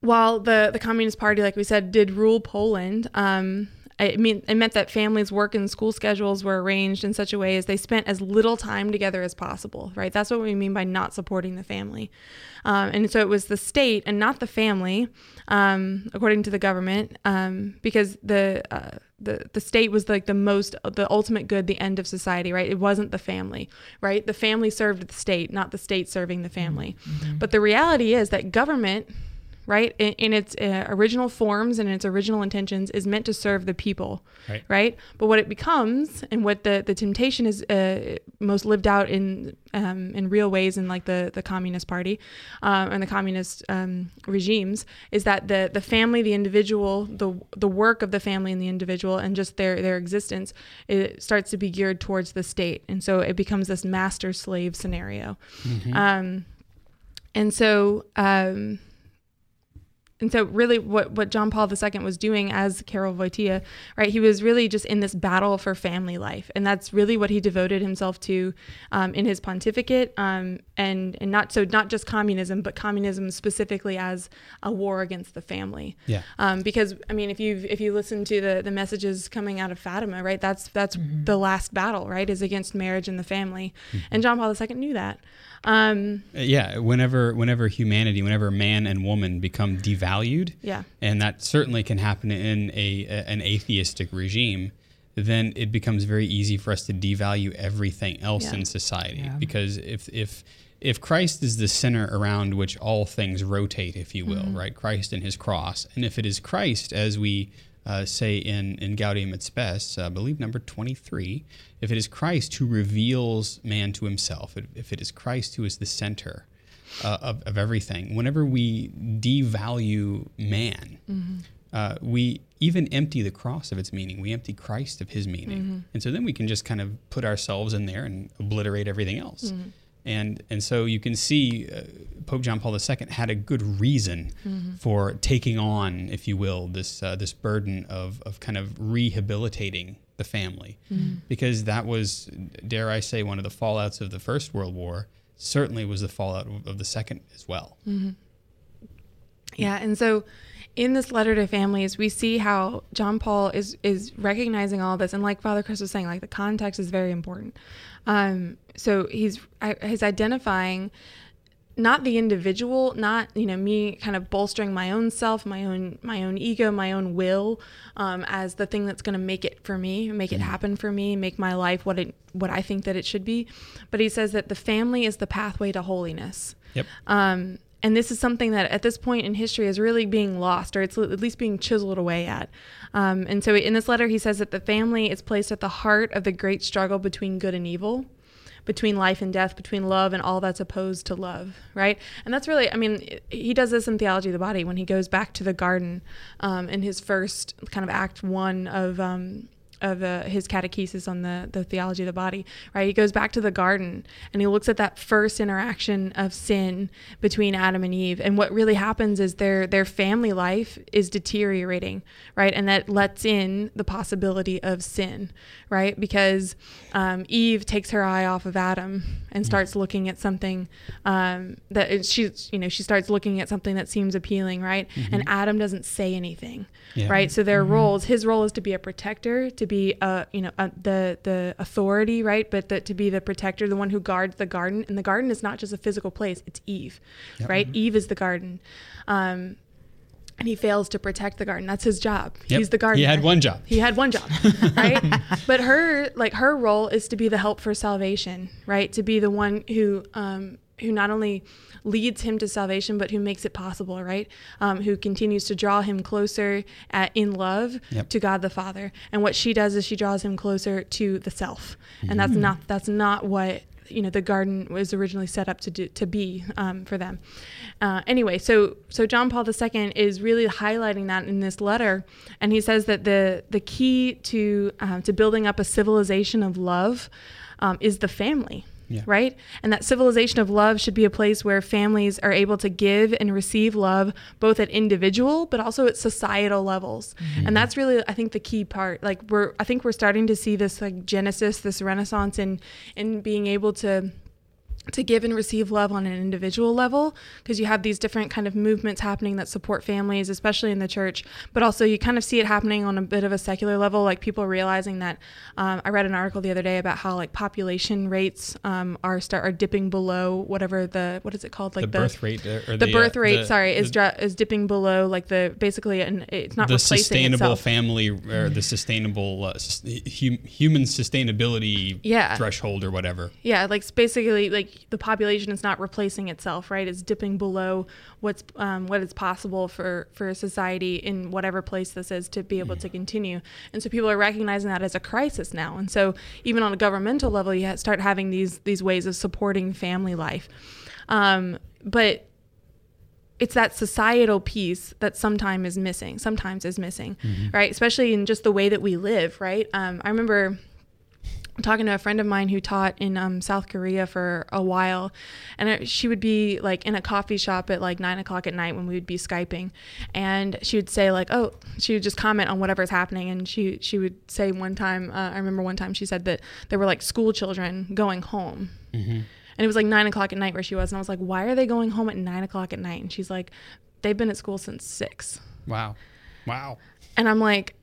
while the, the Communist Party, like we said, did rule Poland, um, I mean, it meant that families' work and school schedules were arranged in such a way as they spent as little time together as possible, right? That's what we mean by not supporting the family. Um, and so it was the state and not the family, um, according to the government, um, because the, uh, the the state was like the most, the ultimate good, the end of society, right? It wasn't the family, right? The family served the state, not the state serving the family. But the reality is that government right? In, in its uh, original forms and its original intentions is meant to serve the people Right. but what it becomes and what the, the temptation is uh, most lived out in um, in real ways in like the the communist party um, and the communist um, regimes is that the the family the individual the the work of the family and the individual and just their their existence it starts to be geared towards the state. And so it becomes this master slave scenario. Um, and so um, and so really what, what John Paul II was doing as Karol Wojtyla, right, he was really just in this battle for family life. And that's really what he devoted himself to um, in his pontificate um, and, and not so not just communism, but communism specifically as a war against the family. Yeah. Um, because I mean, if you if you listen to the the messages coming out of Fatima, right, that's that's the last battle, right, is against marriage and the family. And John Paul II knew that. Um, yeah whenever whenever humanity whenever man and woman become devalued Yeah. and that certainly can happen in a, a an atheistic regime then it becomes very easy for us to devalue everything else Yeah. in society Yeah. because if if if Christ is the center around which all things rotate, if you will, Mm-hmm. right? Christ and his cross. And if it is Christ, as we uh, say in, in Gaudium et Spes, I believe number 23, if it is Christ who reveals man to himself, if- it is Christ who is the center uh, of, of everything, whenever we devalue man, uh, we even empty the cross of its meaning. We empty Christ of his meaning. And so then we can just kind of put ourselves in there and obliterate everything else. And, and so you can see uh, Pope John Paul II had a good reason for taking on, if you will, this, uh, this burden of, of kind of rehabilitating the family. Because that was, dare I say, one of the fallouts of the First World War, certainly was the fallout of, of the Second as well. Yeah, and so in this letter to families, we see how John Paul is is recognizing all this, and like Father Chris was saying, like the context is very important. Um, so he's he's identifying not the individual, not you know me kind of bolstering my own self, my own my own ego, my own will, um, as the thing that's going to make it for me, make it happen for me, make my life what it what I think that it should be. But he says that the family is the pathway to holiness. Yep. Um, and this is something that at this point in history is really being lost, or it's at least being chiseled away at. Um, and so in this letter, he says that the family is placed at the heart of the great struggle between good and evil, between life and death, between love and all that's opposed to love, right? And that's really, I mean, he does this in Theology of the Body when he goes back to the garden um, in his first kind of act one of. Um, of uh, his catechesis on the the theology of the body. Right, he goes back to the garden and he looks at that first interaction of sin between Adam and Eve, and what really happens is their their family life is deteriorating, right, and that lets in the possibility of sin, right, because um, Eve takes her eye off of Adam and starts looking at something um, that she you know she starts looking at something that seems appealing, right, and Adam doesn't say anything, Yeah. right, so their roles, his role is to be a protector, to be a you know a, the the authority, right? But the, to be the protector, the one who guards the garden. And the garden is not just a physical place; it's Eve, right? Eve is the garden, um, and he fails to protect the garden. That's his job. Yep. He's the gardener. He had one job. He had one job, right? but her like her role is to be the help for salvation, right? To be the one who um, who not only leads him to salvation, but who makes it possible, right? Um, who continues to draw him closer at, in love Yep. to God the Father. And what she does is she draws him closer to the self, and that's not that's not what you know the garden was originally set up to do to be um, for them. Uh, anyway, so so John Paul II is really highlighting that in this letter, and he says that the the key to um, to building up a civilization of love um, is the family. Yeah. Right? And that civilization of love should be a place where families are able to give and receive love both at individual but also at societal levels. Mm-hmm. And that's really I think the key part. Like we're I think we're starting to see this like genesis, this renaissance in in being able to to give and receive love on an individual level because you have these different kind of movements happening that support families especially in the church but also you kind of see it happening on a bit of a secular level like people realizing that um, i read an article the other day about how like population rates um, are start are dipping below whatever the what is it called like the birth rate uh, or the, the, birth uh, rate the- sorry is the, dra- is dipping below like the basically and it's not the sustainable itself. family or the sustainable uh, hum, human sustainability Yeah. threshold or whatever. Yeah, like basically like the population is not replacing itself, right? It's dipping below what's um, what is possible for for a society in whatever place this is to be able to continue. And so people are recognizing that as a crisis now. And so even on a governmental level, you start having these these ways of supporting family life. Um, but it's that societal piece that sometimes is missing sometimes is missing right especially in just the way that we live right um, i remember talking to a friend of mine who taught in um, South Korea for a while, and it, she would be like in a coffee shop at like nine o'clock at night when we would be skyping, and she would say like, "Oh," she would just comment on whatever's happening, and she she would say one time, uh, I remember one time she said that there were like school children going home. And it was like nine o'clock at night where she was, and I was like, "Why are they going home at nine o'clock at night?" And she's like, "They've been at school since six. Wow, wow. And I'm like,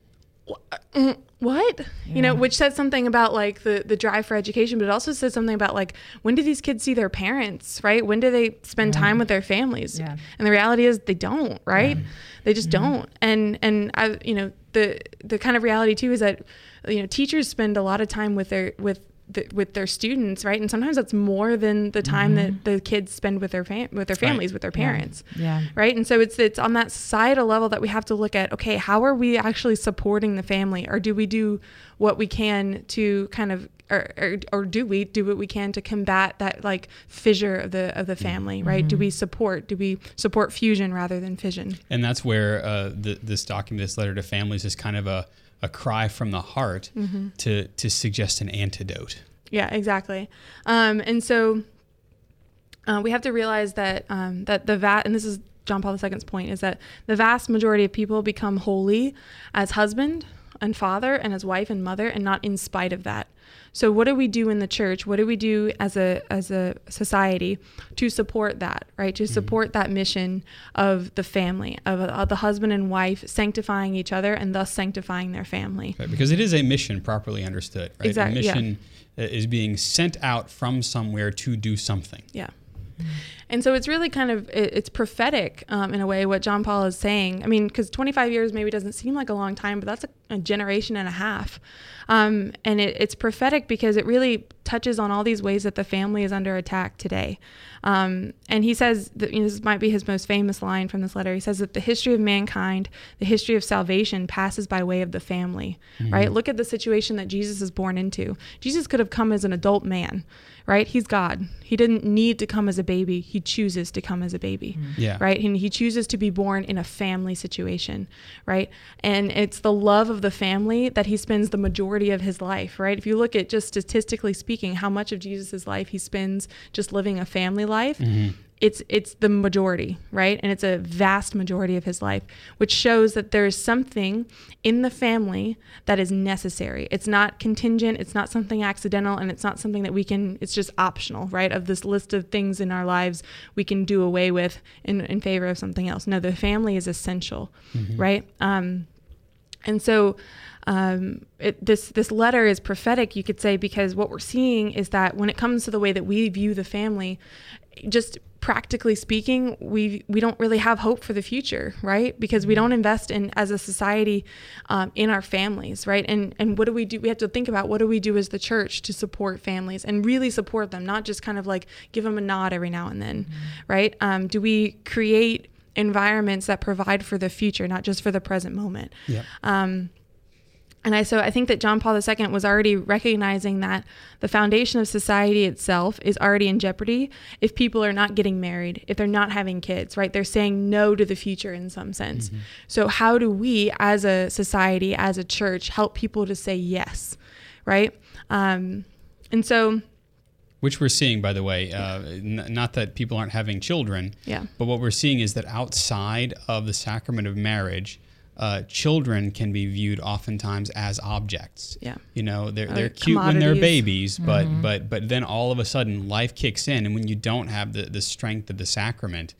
"Wha- what? You know, which says something about like the the drive for education, but it also says something about like when do these kids see their parents, right? When do they spend time with their families? Yeah. And the reality is they don't, right? They just don't. And and I, you know, the the kind of reality too is that you know teachers spend a lot of time with their with the, with their students, right? And sometimes that's more than the time that mm-hmm. the kids spend with their fam- with their families, with their parents Yeah. right? And so it's it's on that societal level that we have to look at okay how are we actually supporting the family? Or do we do what we can to kind of or, or, or do we do what we can to combat that like fissure of the of the family mm-hmm. right? Do we mm-hmm. support do we support fusion rather than fission? And that's where uh, the, this document, this letter to families, is kind of a, a cry from the heart Mm-hmm. to to suggest an antidote. Yeah, exactly. Um, and so uh, we have to realize that um, that the va- and this is John Paul II's point is that the vast majority of people become holy as husband and father and as wife and mother, and not in spite of that. So what do we do in the church? What do we do as a as a society to support that, right? To support that mission of the family, of, of the husband and wife sanctifying each other and thus sanctifying their family. Right? Because it is a mission properly understood. Right? Exact- A mission uh, is being sent out from somewhere to do something. Yeah. And so it's really kind of it- it's prophetic um, in a way what John Paul is saying. I mean, because 25 years maybe doesn't seem like a long time, but that's a, a generation and a half. Um, and it, it's prophetic because it really touches on all these ways that the family is under attack today. Um, and he says that you know, this might be his most famous line from this letter. He says that the history of mankind, the history of salvation, passes by way of the family. Right? Look at the situation that Jesus is born into. Jesus could have come as an adult man, right? He's God. He didn't need to come as a baby. He chooses to come as a baby mm-hmm. Yeah. right? And he chooses to be born in a family situation right? And it's the love of the family that he spends the majority of his life right? If you look at just statistically speaking how much of jesus' life he spends just living a family life mm-hmm. It's it's the majority right? And it's a vast majority of his life which shows that there is something in the family that is necessary. It's not contingent it's not something accidental and it's not something that we can it's just optional right? Of this list of things in our lives we can do away with in, in favor of something else. No the family is essential right? Um, and so um, it, this this letter is prophetic, you could say, because what we're seeing is that when it comes to the way that we view the family, just practically speaking, we we don't really have hope for the future, right? Because we don't invest in as a society um, in our families, right? And and what do we do? We have to think about what do we do as the church to support families and really support them, not just kind of like give them a nod every now and then, right? Um, do we create environments that provide for the future, not just for the present moment? Yep. Um, and I so I think that John Paul II was already recognizing that the foundation of society itself is already in jeopardy if people are not getting married, if they're not having kids, right? They're saying no to the future in some sense. So how do we as a society, as a church, help people to say yes, right? Um, and so Which we're seeing, by the way, uh, n- not that people aren't having children, Yeah. but what we're seeing is that outside of the sacrament of marriage, uh, children can be viewed oftentimes as objects. Yeah. You know, they're, they're cute when they're commodities. babies, but but but then all of a sudden life kicks in, and when you don't have the, the strength of the sacrament,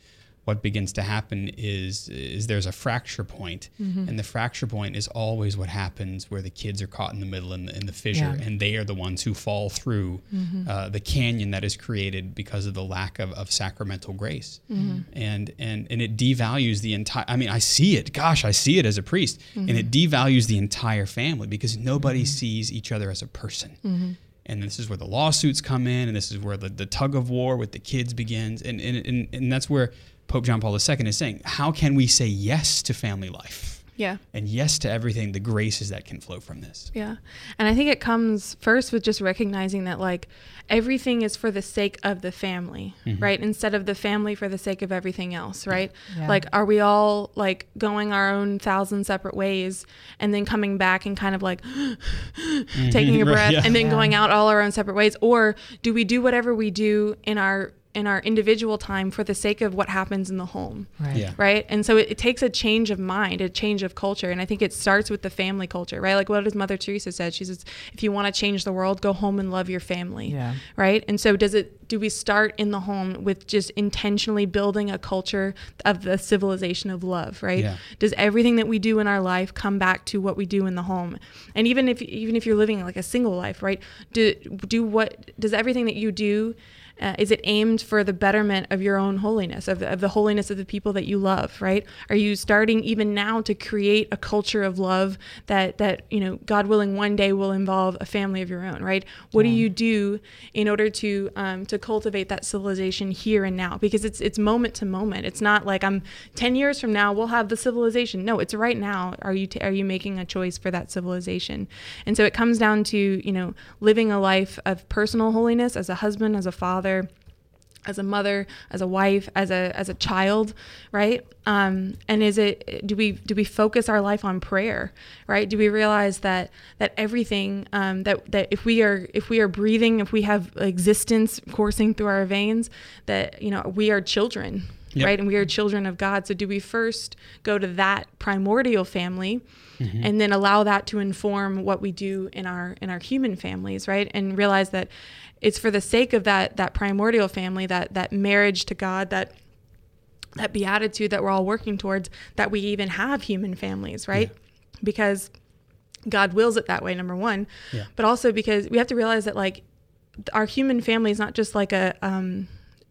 what begins to happen is is there's a fracture point, mm-hmm. and the fracture point is always what happens where the kids are caught in the middle in the, in the fissure, Yeah. and they are the ones who fall through mm-hmm. uh, the canyon that is created because of the lack of, of sacramental grace, mm-hmm. and and and it devalues the entire. I mean, I see it. Gosh, I see it as a priest, and it devalues the entire family because nobody sees each other as a person. And this is where the lawsuits come in, and this is where the, the tug of war with the kids begins, and and, and and that's where Pope John Paul II is saying, how can we say yes to family life? yeah. and yes to everything the graces that can flow from this Yeah. And I think it comes first with just recognizing that like everything is for the sake of the family, mm-hmm. right? Instead of the family for the sake of everything else, right? Yeah. Like are we all like going our own thousand separate ways and then coming back and kind of like mm-hmm. taking a Right, breath yeah. and then Yeah. going out all our own separate ways or do we do whatever we do in our in our individual time for the sake of what happens in the home? Right. Yeah. right? And so it, it takes a change of mind, a change of culture, and I think it starts with the family culture, right? Like what does Mother Teresa said? She says, "If you want to change the world, go home and love your family." Yeah. Right? And so does it? Do we start in the home with just intentionally building a culture of the civilization of love, right? Yeah. Does everything that we do in our life come back to what we do in the home? And even if even if you're living like a single life, right? Do do what does everything that you do uh, is it aimed for the betterment of your own holiness, of the, of the holiness of the people that you love, right? Are you starting even now to create a culture of love that, that you know, God willing, one day will involve a family of your own, right? What do you do in order to um, to cultivate that civilization here and now? Because it's it's moment to moment. It's not like I'm ten years from now we'll have the civilization. No, it's right now. Are you t- are you making a choice for that civilization? And so it comes down to you know living a life of personal holiness as a husband, as a father as a mother, as a wife, as a as a child, right? Um, and is it do we do we focus our life on prayer, right? Do we realize that that everything um, that that if we are if we are breathing, if we have existence coursing through our veins, that you know we are children, Yep. right? And we are children of God. So do we first go to that primordial family? and then allow that to inform what we do in our in our human families right and realize that it's for the sake of that that primordial family that that marriage to god that that beatitude that we're all working towards that we even have human families right? Because god wills it that way number one. Yeah. but also because we have to realize that like our human family is not just like a um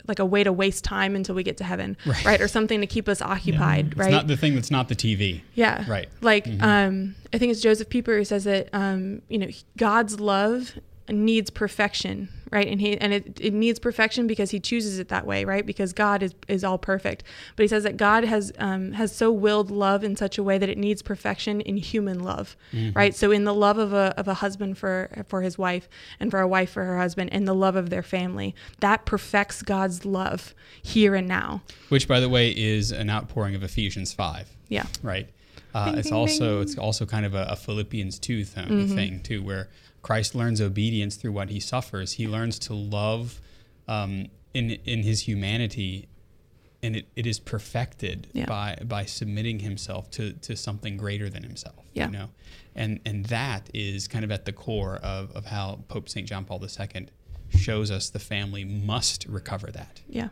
like a way to waste time until we get to heaven right, or something to keep us occupied it's right? not the thing that's not the tv yeah. Right. Like, um, I think it's Josef Pieper who says that, um, you know, God's love needs perfection, right? And he and it, it needs perfection because he chooses it that way, right? Because God is is all perfect. But he says that God has um, has so willed love in such a way that it needs perfection in human love, right? So in the love of a of a husband for for his wife and for a wife for her husband and the love of their family, that perfects God's love here and now. Which, by the way, is an outpouring of Ephesians 5. Yeah. right? Uh, Bing, it's bing, also bing. it's also kind of a, a Philippians two th- Mm-hmm. thing too, where Christ learns obedience through what he suffers. He learns to love um, in in his humanity, and it, it is perfected Yeah. by by submitting himself to to something greater than himself. Yeah. you know, and and that is kind of at the core of of how Pope Saint John Paul II shows us the family must recover that. Yeah.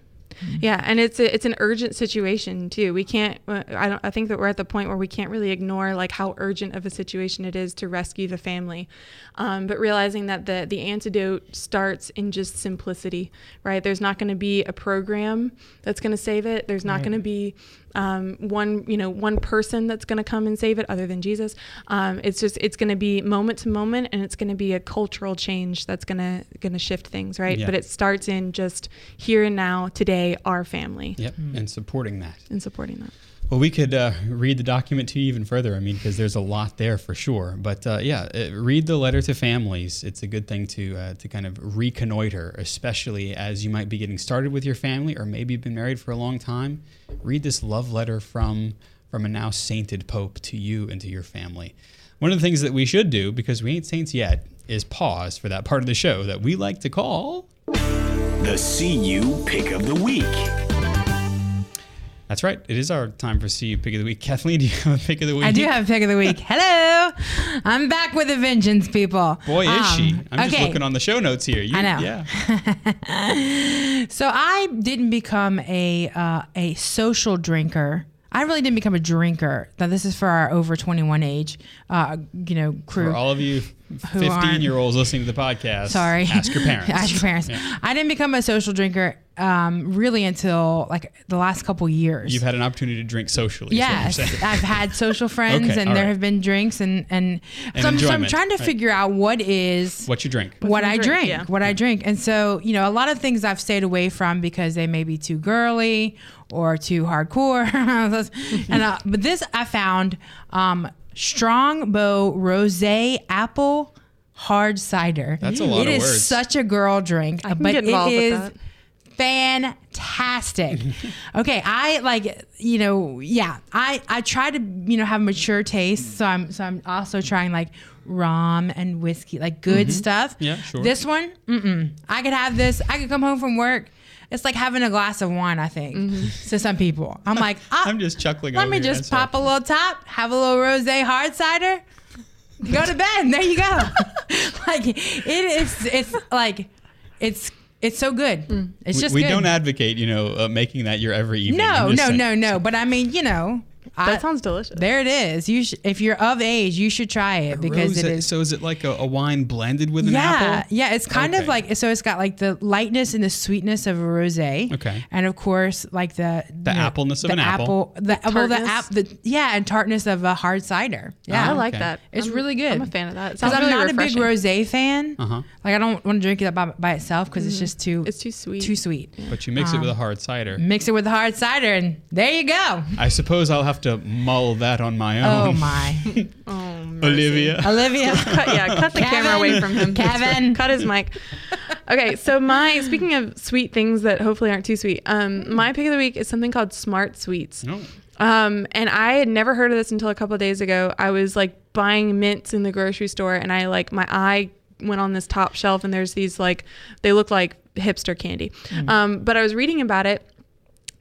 Yeah, and it's a, it's an urgent situation too. We can't. uh, I don't. I think that we're at the point where we can't really ignore like how urgent of a situation it is to rescue the family, um, but realizing that the the antidote starts in just simplicity. Right? There's not going to be a program that's going to save it. There's not going to be um, one you know one person that's going to come and save it other than Jesus. Um, it's just it's going to be moment to moment, and it's going to be a cultural change that's going to going to shift things. Right? Yeah. But it starts in just here and now, today, our family, Yep, and supporting that. and supporting that. Well, we could uh, read the document to you even further. I mean, because there's a lot there for sure. But uh, yeah, uh, read the letter to families. It's a good thing to uh, to kind of reconnoiter, especially as you might be getting started with your family, or maybe you've been married for a long time. Read this love letter from from a now sainted pope to you and to your family. One of the things that we should do, because we ain't saints yet, is pause for that part of the show that we like to call. The CU Pick of the Week. That's right. It is our time for CU Pick of the Week. Kathleen, do you have a pick of the week? I do have a pick of the week. Hello, I'm back with a vengeance, people. Boy, is Um, she. I'm just looking on the show notes here. You, I know. Yeah. So I didn't become a uh, a social drinker. I really didn't become a drinker. Now this is for our over 21 age, uh, you know, crew. For all of you 15 year olds listening to the podcast, Sorry. ask your parents. Ask your parents. Yeah. I didn't become a social drinker um, really until like the last couple years. You've had an opportunity to drink socially. is what you're Yes. I've had social friends, Okay, and there right. have been drinks, and and, And so, I'm, so I'm trying to right. figure out what is What you drink? what my I drink, drink, yeah. what I drink. And so, you know, a lot of things I've stayed away from because they may be too girly or too hardcore. and uh, but this I found um, Strongbow Rosé Apple Hard Cider. That's a lot It of is words. such a girl drink, I can but get it with is that. fantastic. okay, I like you know, yeah. I I try to you know have mature taste, so I'm so I'm also trying like rum and whiskey, like good stuff. Mm-hmm. Yeah, sure. This one, mm-mm. I could have this. I could come home from work. It's like having a glass of wine. I think to some people. I'm like, ah, I'm just chuckling. let over me here. just pop a little top, have a little rosé hard cider, go to bed. There you go. like it is. It's like it's it's so good. It's We, just we good. don't advocate, you know, uh, making that your every evening. no, no, saying. no, no. But I mean, you know, I, That sounds delicious. there it is. You sh- if you're of age, you should try it because it Rosé- is. So is it like a, a wine blended with an yeah, apple? yeah, yeah. it's kind Okay. of like so. It's got like the lightness and the sweetness of a rosé. Okay. and of course, like the The you know, appleness of the an apple. the well, the tartness. app, the yeah, and tartness of a hard cider. Yeah, I like okay. that. It's I'm- really good. I'm a fan of that. It because sounds I'm really not refreshing. a big rosé fan. Uh-huh. Like I don't want to drink it by, by itself because it's just too It's too sweet. too sweet. But you mix it with a hard cider. Mix it with a hard cider, and there you go. I suppose I'll have to mull that on my own. Oh my, Oh. Olivia. Olivia. Cut, yeah, cut the camera away from him. Kevin. cut his mic. Okay, so my speaking of sweet things that hopefully aren't too sweet, um, my pick of the week is something called Smart Sweets. No. Um, and I had never heard of this until a couple of days ago. I was like buying mints in the grocery store, and I like my eye went on this top shelf, and there's these like they look like hipster candy. Um, but I was reading about it.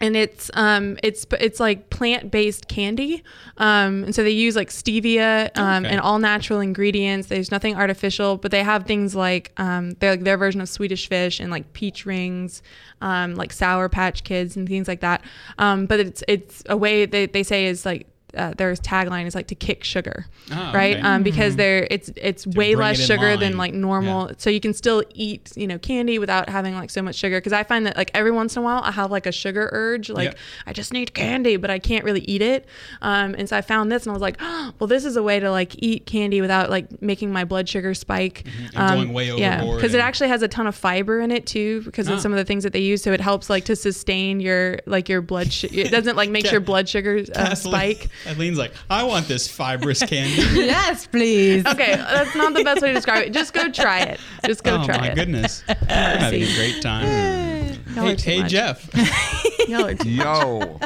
And it's um it's it's like plant based candy, um and so they use like stevia um, Okay. and all natural ingredients. There's nothing artificial, but they have things like um they're like their version of Swedish fish and like peach rings, um like Sour Patch Kids and things like that. Um, but it's it's a way they they say is like uh, their tagline is like to kick sugar, Oh, right? okay. Um, because they're it's it's way less it sugar line. than like normal, Yeah. so you can still eat you know candy without having like so much sugar. Because I find that like every once in a while I have like a sugar urge, like. I just need candy, but I can't really eat it. Um, and so I found this and I was like, oh, well, this is a way to like eat candy without like making my blood sugar spike. Mm-hmm. And going way overboard. Yeah, because it actually has a ton of fiber in it too, because Ah. of some of the things that they use. So it helps like to sustain your like your blood. Sh- it doesn't like make your blood sugar uh, spike. Kathleen's like, I want this fibrous candy. yes, please. Okay, that's not the best way to describe it. Just go try it. Just go oh try it. Oh my goodness. We're having a great time. Y'all hey, hey. Jeff. Y'all are too- Yo.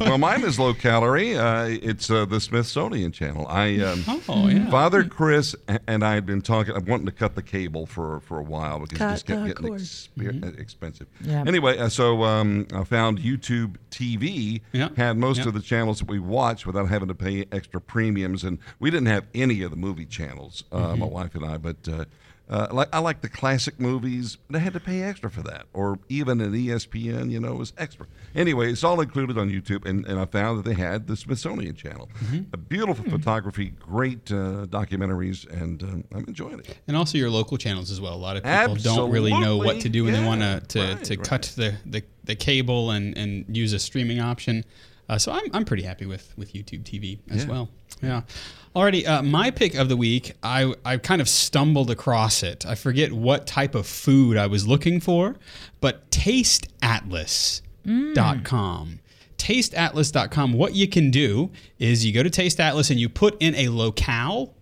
well, mine is low calorie. Uh, it's uh, the Smithsonian Channel. I um, Oh, yeah. Father Chris and I had been talking. I'm wanting to cut the cable for for a while because it just kept the getting cord. expe- expensive. Yeah. Anyway, uh, so um, I found YouTube TV Yeah. had most Yeah. of the channels that we watched without having to pay extra premiums, and we didn't have any of the movie channels, uh, Mm-hmm. my wife and I. But uh, like I like the classic movies, I had to pay extra for that, or even an ESPN, you know, was extra. Anyway, it's all included on YouTube, and, and I found that they had the Smithsonian Channel, Mm-hmm. a beautiful photography, great uh, documentaries, and um, I'm enjoying it. And also your local channels as well. A lot of people don't really know what to do when they want Absolutely. to Yeah, to, to right, cut the, the, the cable and, and use a streaming option. Uh, so I'm, I'm pretty happy with, with YouTube TV as Yeah. well. Yeah. Alrighty, uh, my pick of the week, I, I kind of stumbled across it. I forget what type of food I was looking for, but tasteatlas.com. Tasteatlas.com, what you can do is you go to Taste Atlas and you put in a locale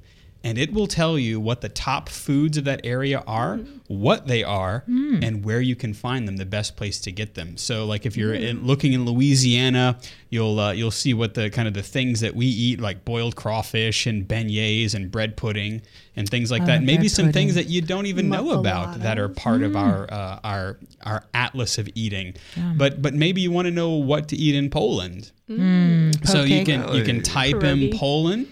and it will tell you what the top foods of that area are, what they are, and where you can find them, the best place to get them. So, like if you're in, looking in Louisiana, you'll uh, you'll see what the kind of the things that we eat, like boiled crawfish and beignets and bread pudding and things like that. Oh, Maybe bread some things that you don't even know about that are Muffulettas. part of our uh, our our atlas of eating. But but maybe you want to know what to eat in Poland. So you can you can type in Poland,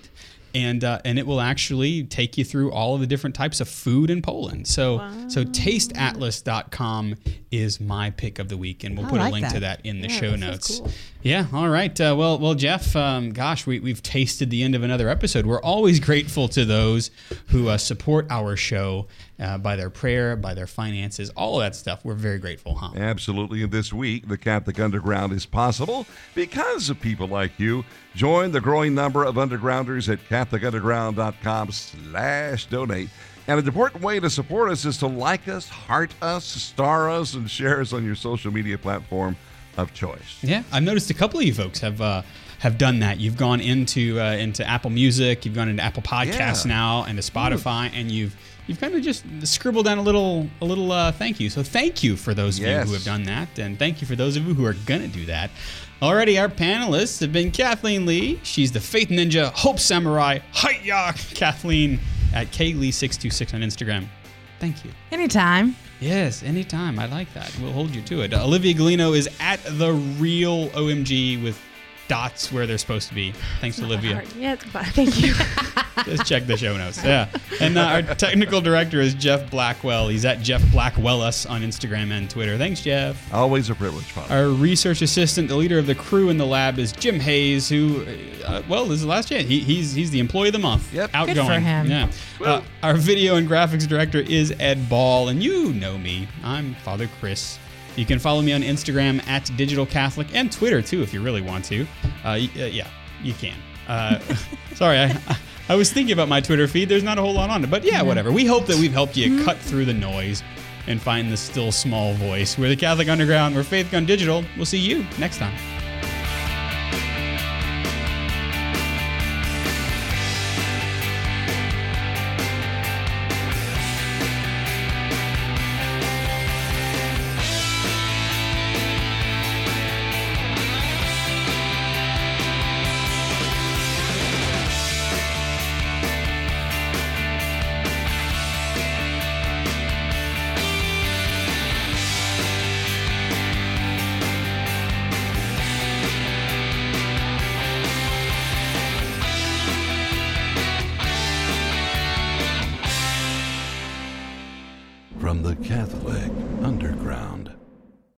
and uh, and it will actually take you through all of the different types of food in Poland. So so tasteatlas.com is my pick of the week, and we'll I put a like link to that. that in the Yeah, show notes. cool. Yeah. All right. Uh, well, well, Jeff. Um, gosh, we, we've tasted the end of another episode. We're always grateful to those who uh, support our show uh, by their prayer, by their finances, all of that stuff. We're very grateful, huh? Absolutely. And this week, the Catholic Underground is possible because of people like you. Join the growing number of undergrounders at catholicunderground.com slash donate. And an important way to support us is to like us, heart us, star us, and share us on your social media platform of choice. Yeah, I've noticed a couple of you folks have uh, have done that. You've gone into uh, into Apple Music, you've gone into Apple Podcasts Yeah. now, and to Spotify, and you've you've kind of just scribbled down a little a little uh, thank you. So thank you for those of you who have done that, and thank you for those of you who are gonna do that. Already, our panelists have been Kathleen Lee. She's the Faith Ninja, Hope Samurai, Hiya, Kathleen at Klee626 on Instagram. Thank you. Anytime. Yes, anytime. I like that. We'll hold you to it. Uh, Olivia Galino is at the real OMG with dots where they're supposed to be. Thanks, Olivia. Hard. Yeah, it's fine. Thank you. Just check the show notes. Yeah. And uh, our technical director is Jeff Blackwell. He's at Jeff Blackwell us on Instagram and Twitter. Thanks, Jeff. Always a privilege, Father. Our research assistant, the leader of the crew in the lab, is Jim Hayes, who, uh, well, this is the last year. He, he's he's the employee of the month. Yep. Good for him. Yeah. Uh, our video and graphics director is Ed Ball, and you know me. I'm Father Chris. You can follow me on Instagram at Digital Catholic and Twitter too, if you really want to. Uh, uh, yeah, you can. Uh, sorry, I, I was thinking about my Twitter feed. There's not a whole lot on it, but yeah, whatever. We hope that we've helped you mm-hmm. cut through the noise and find the still small voice. We're the Catholic Underground. We're Faith Gun Digital. We'll see you next time.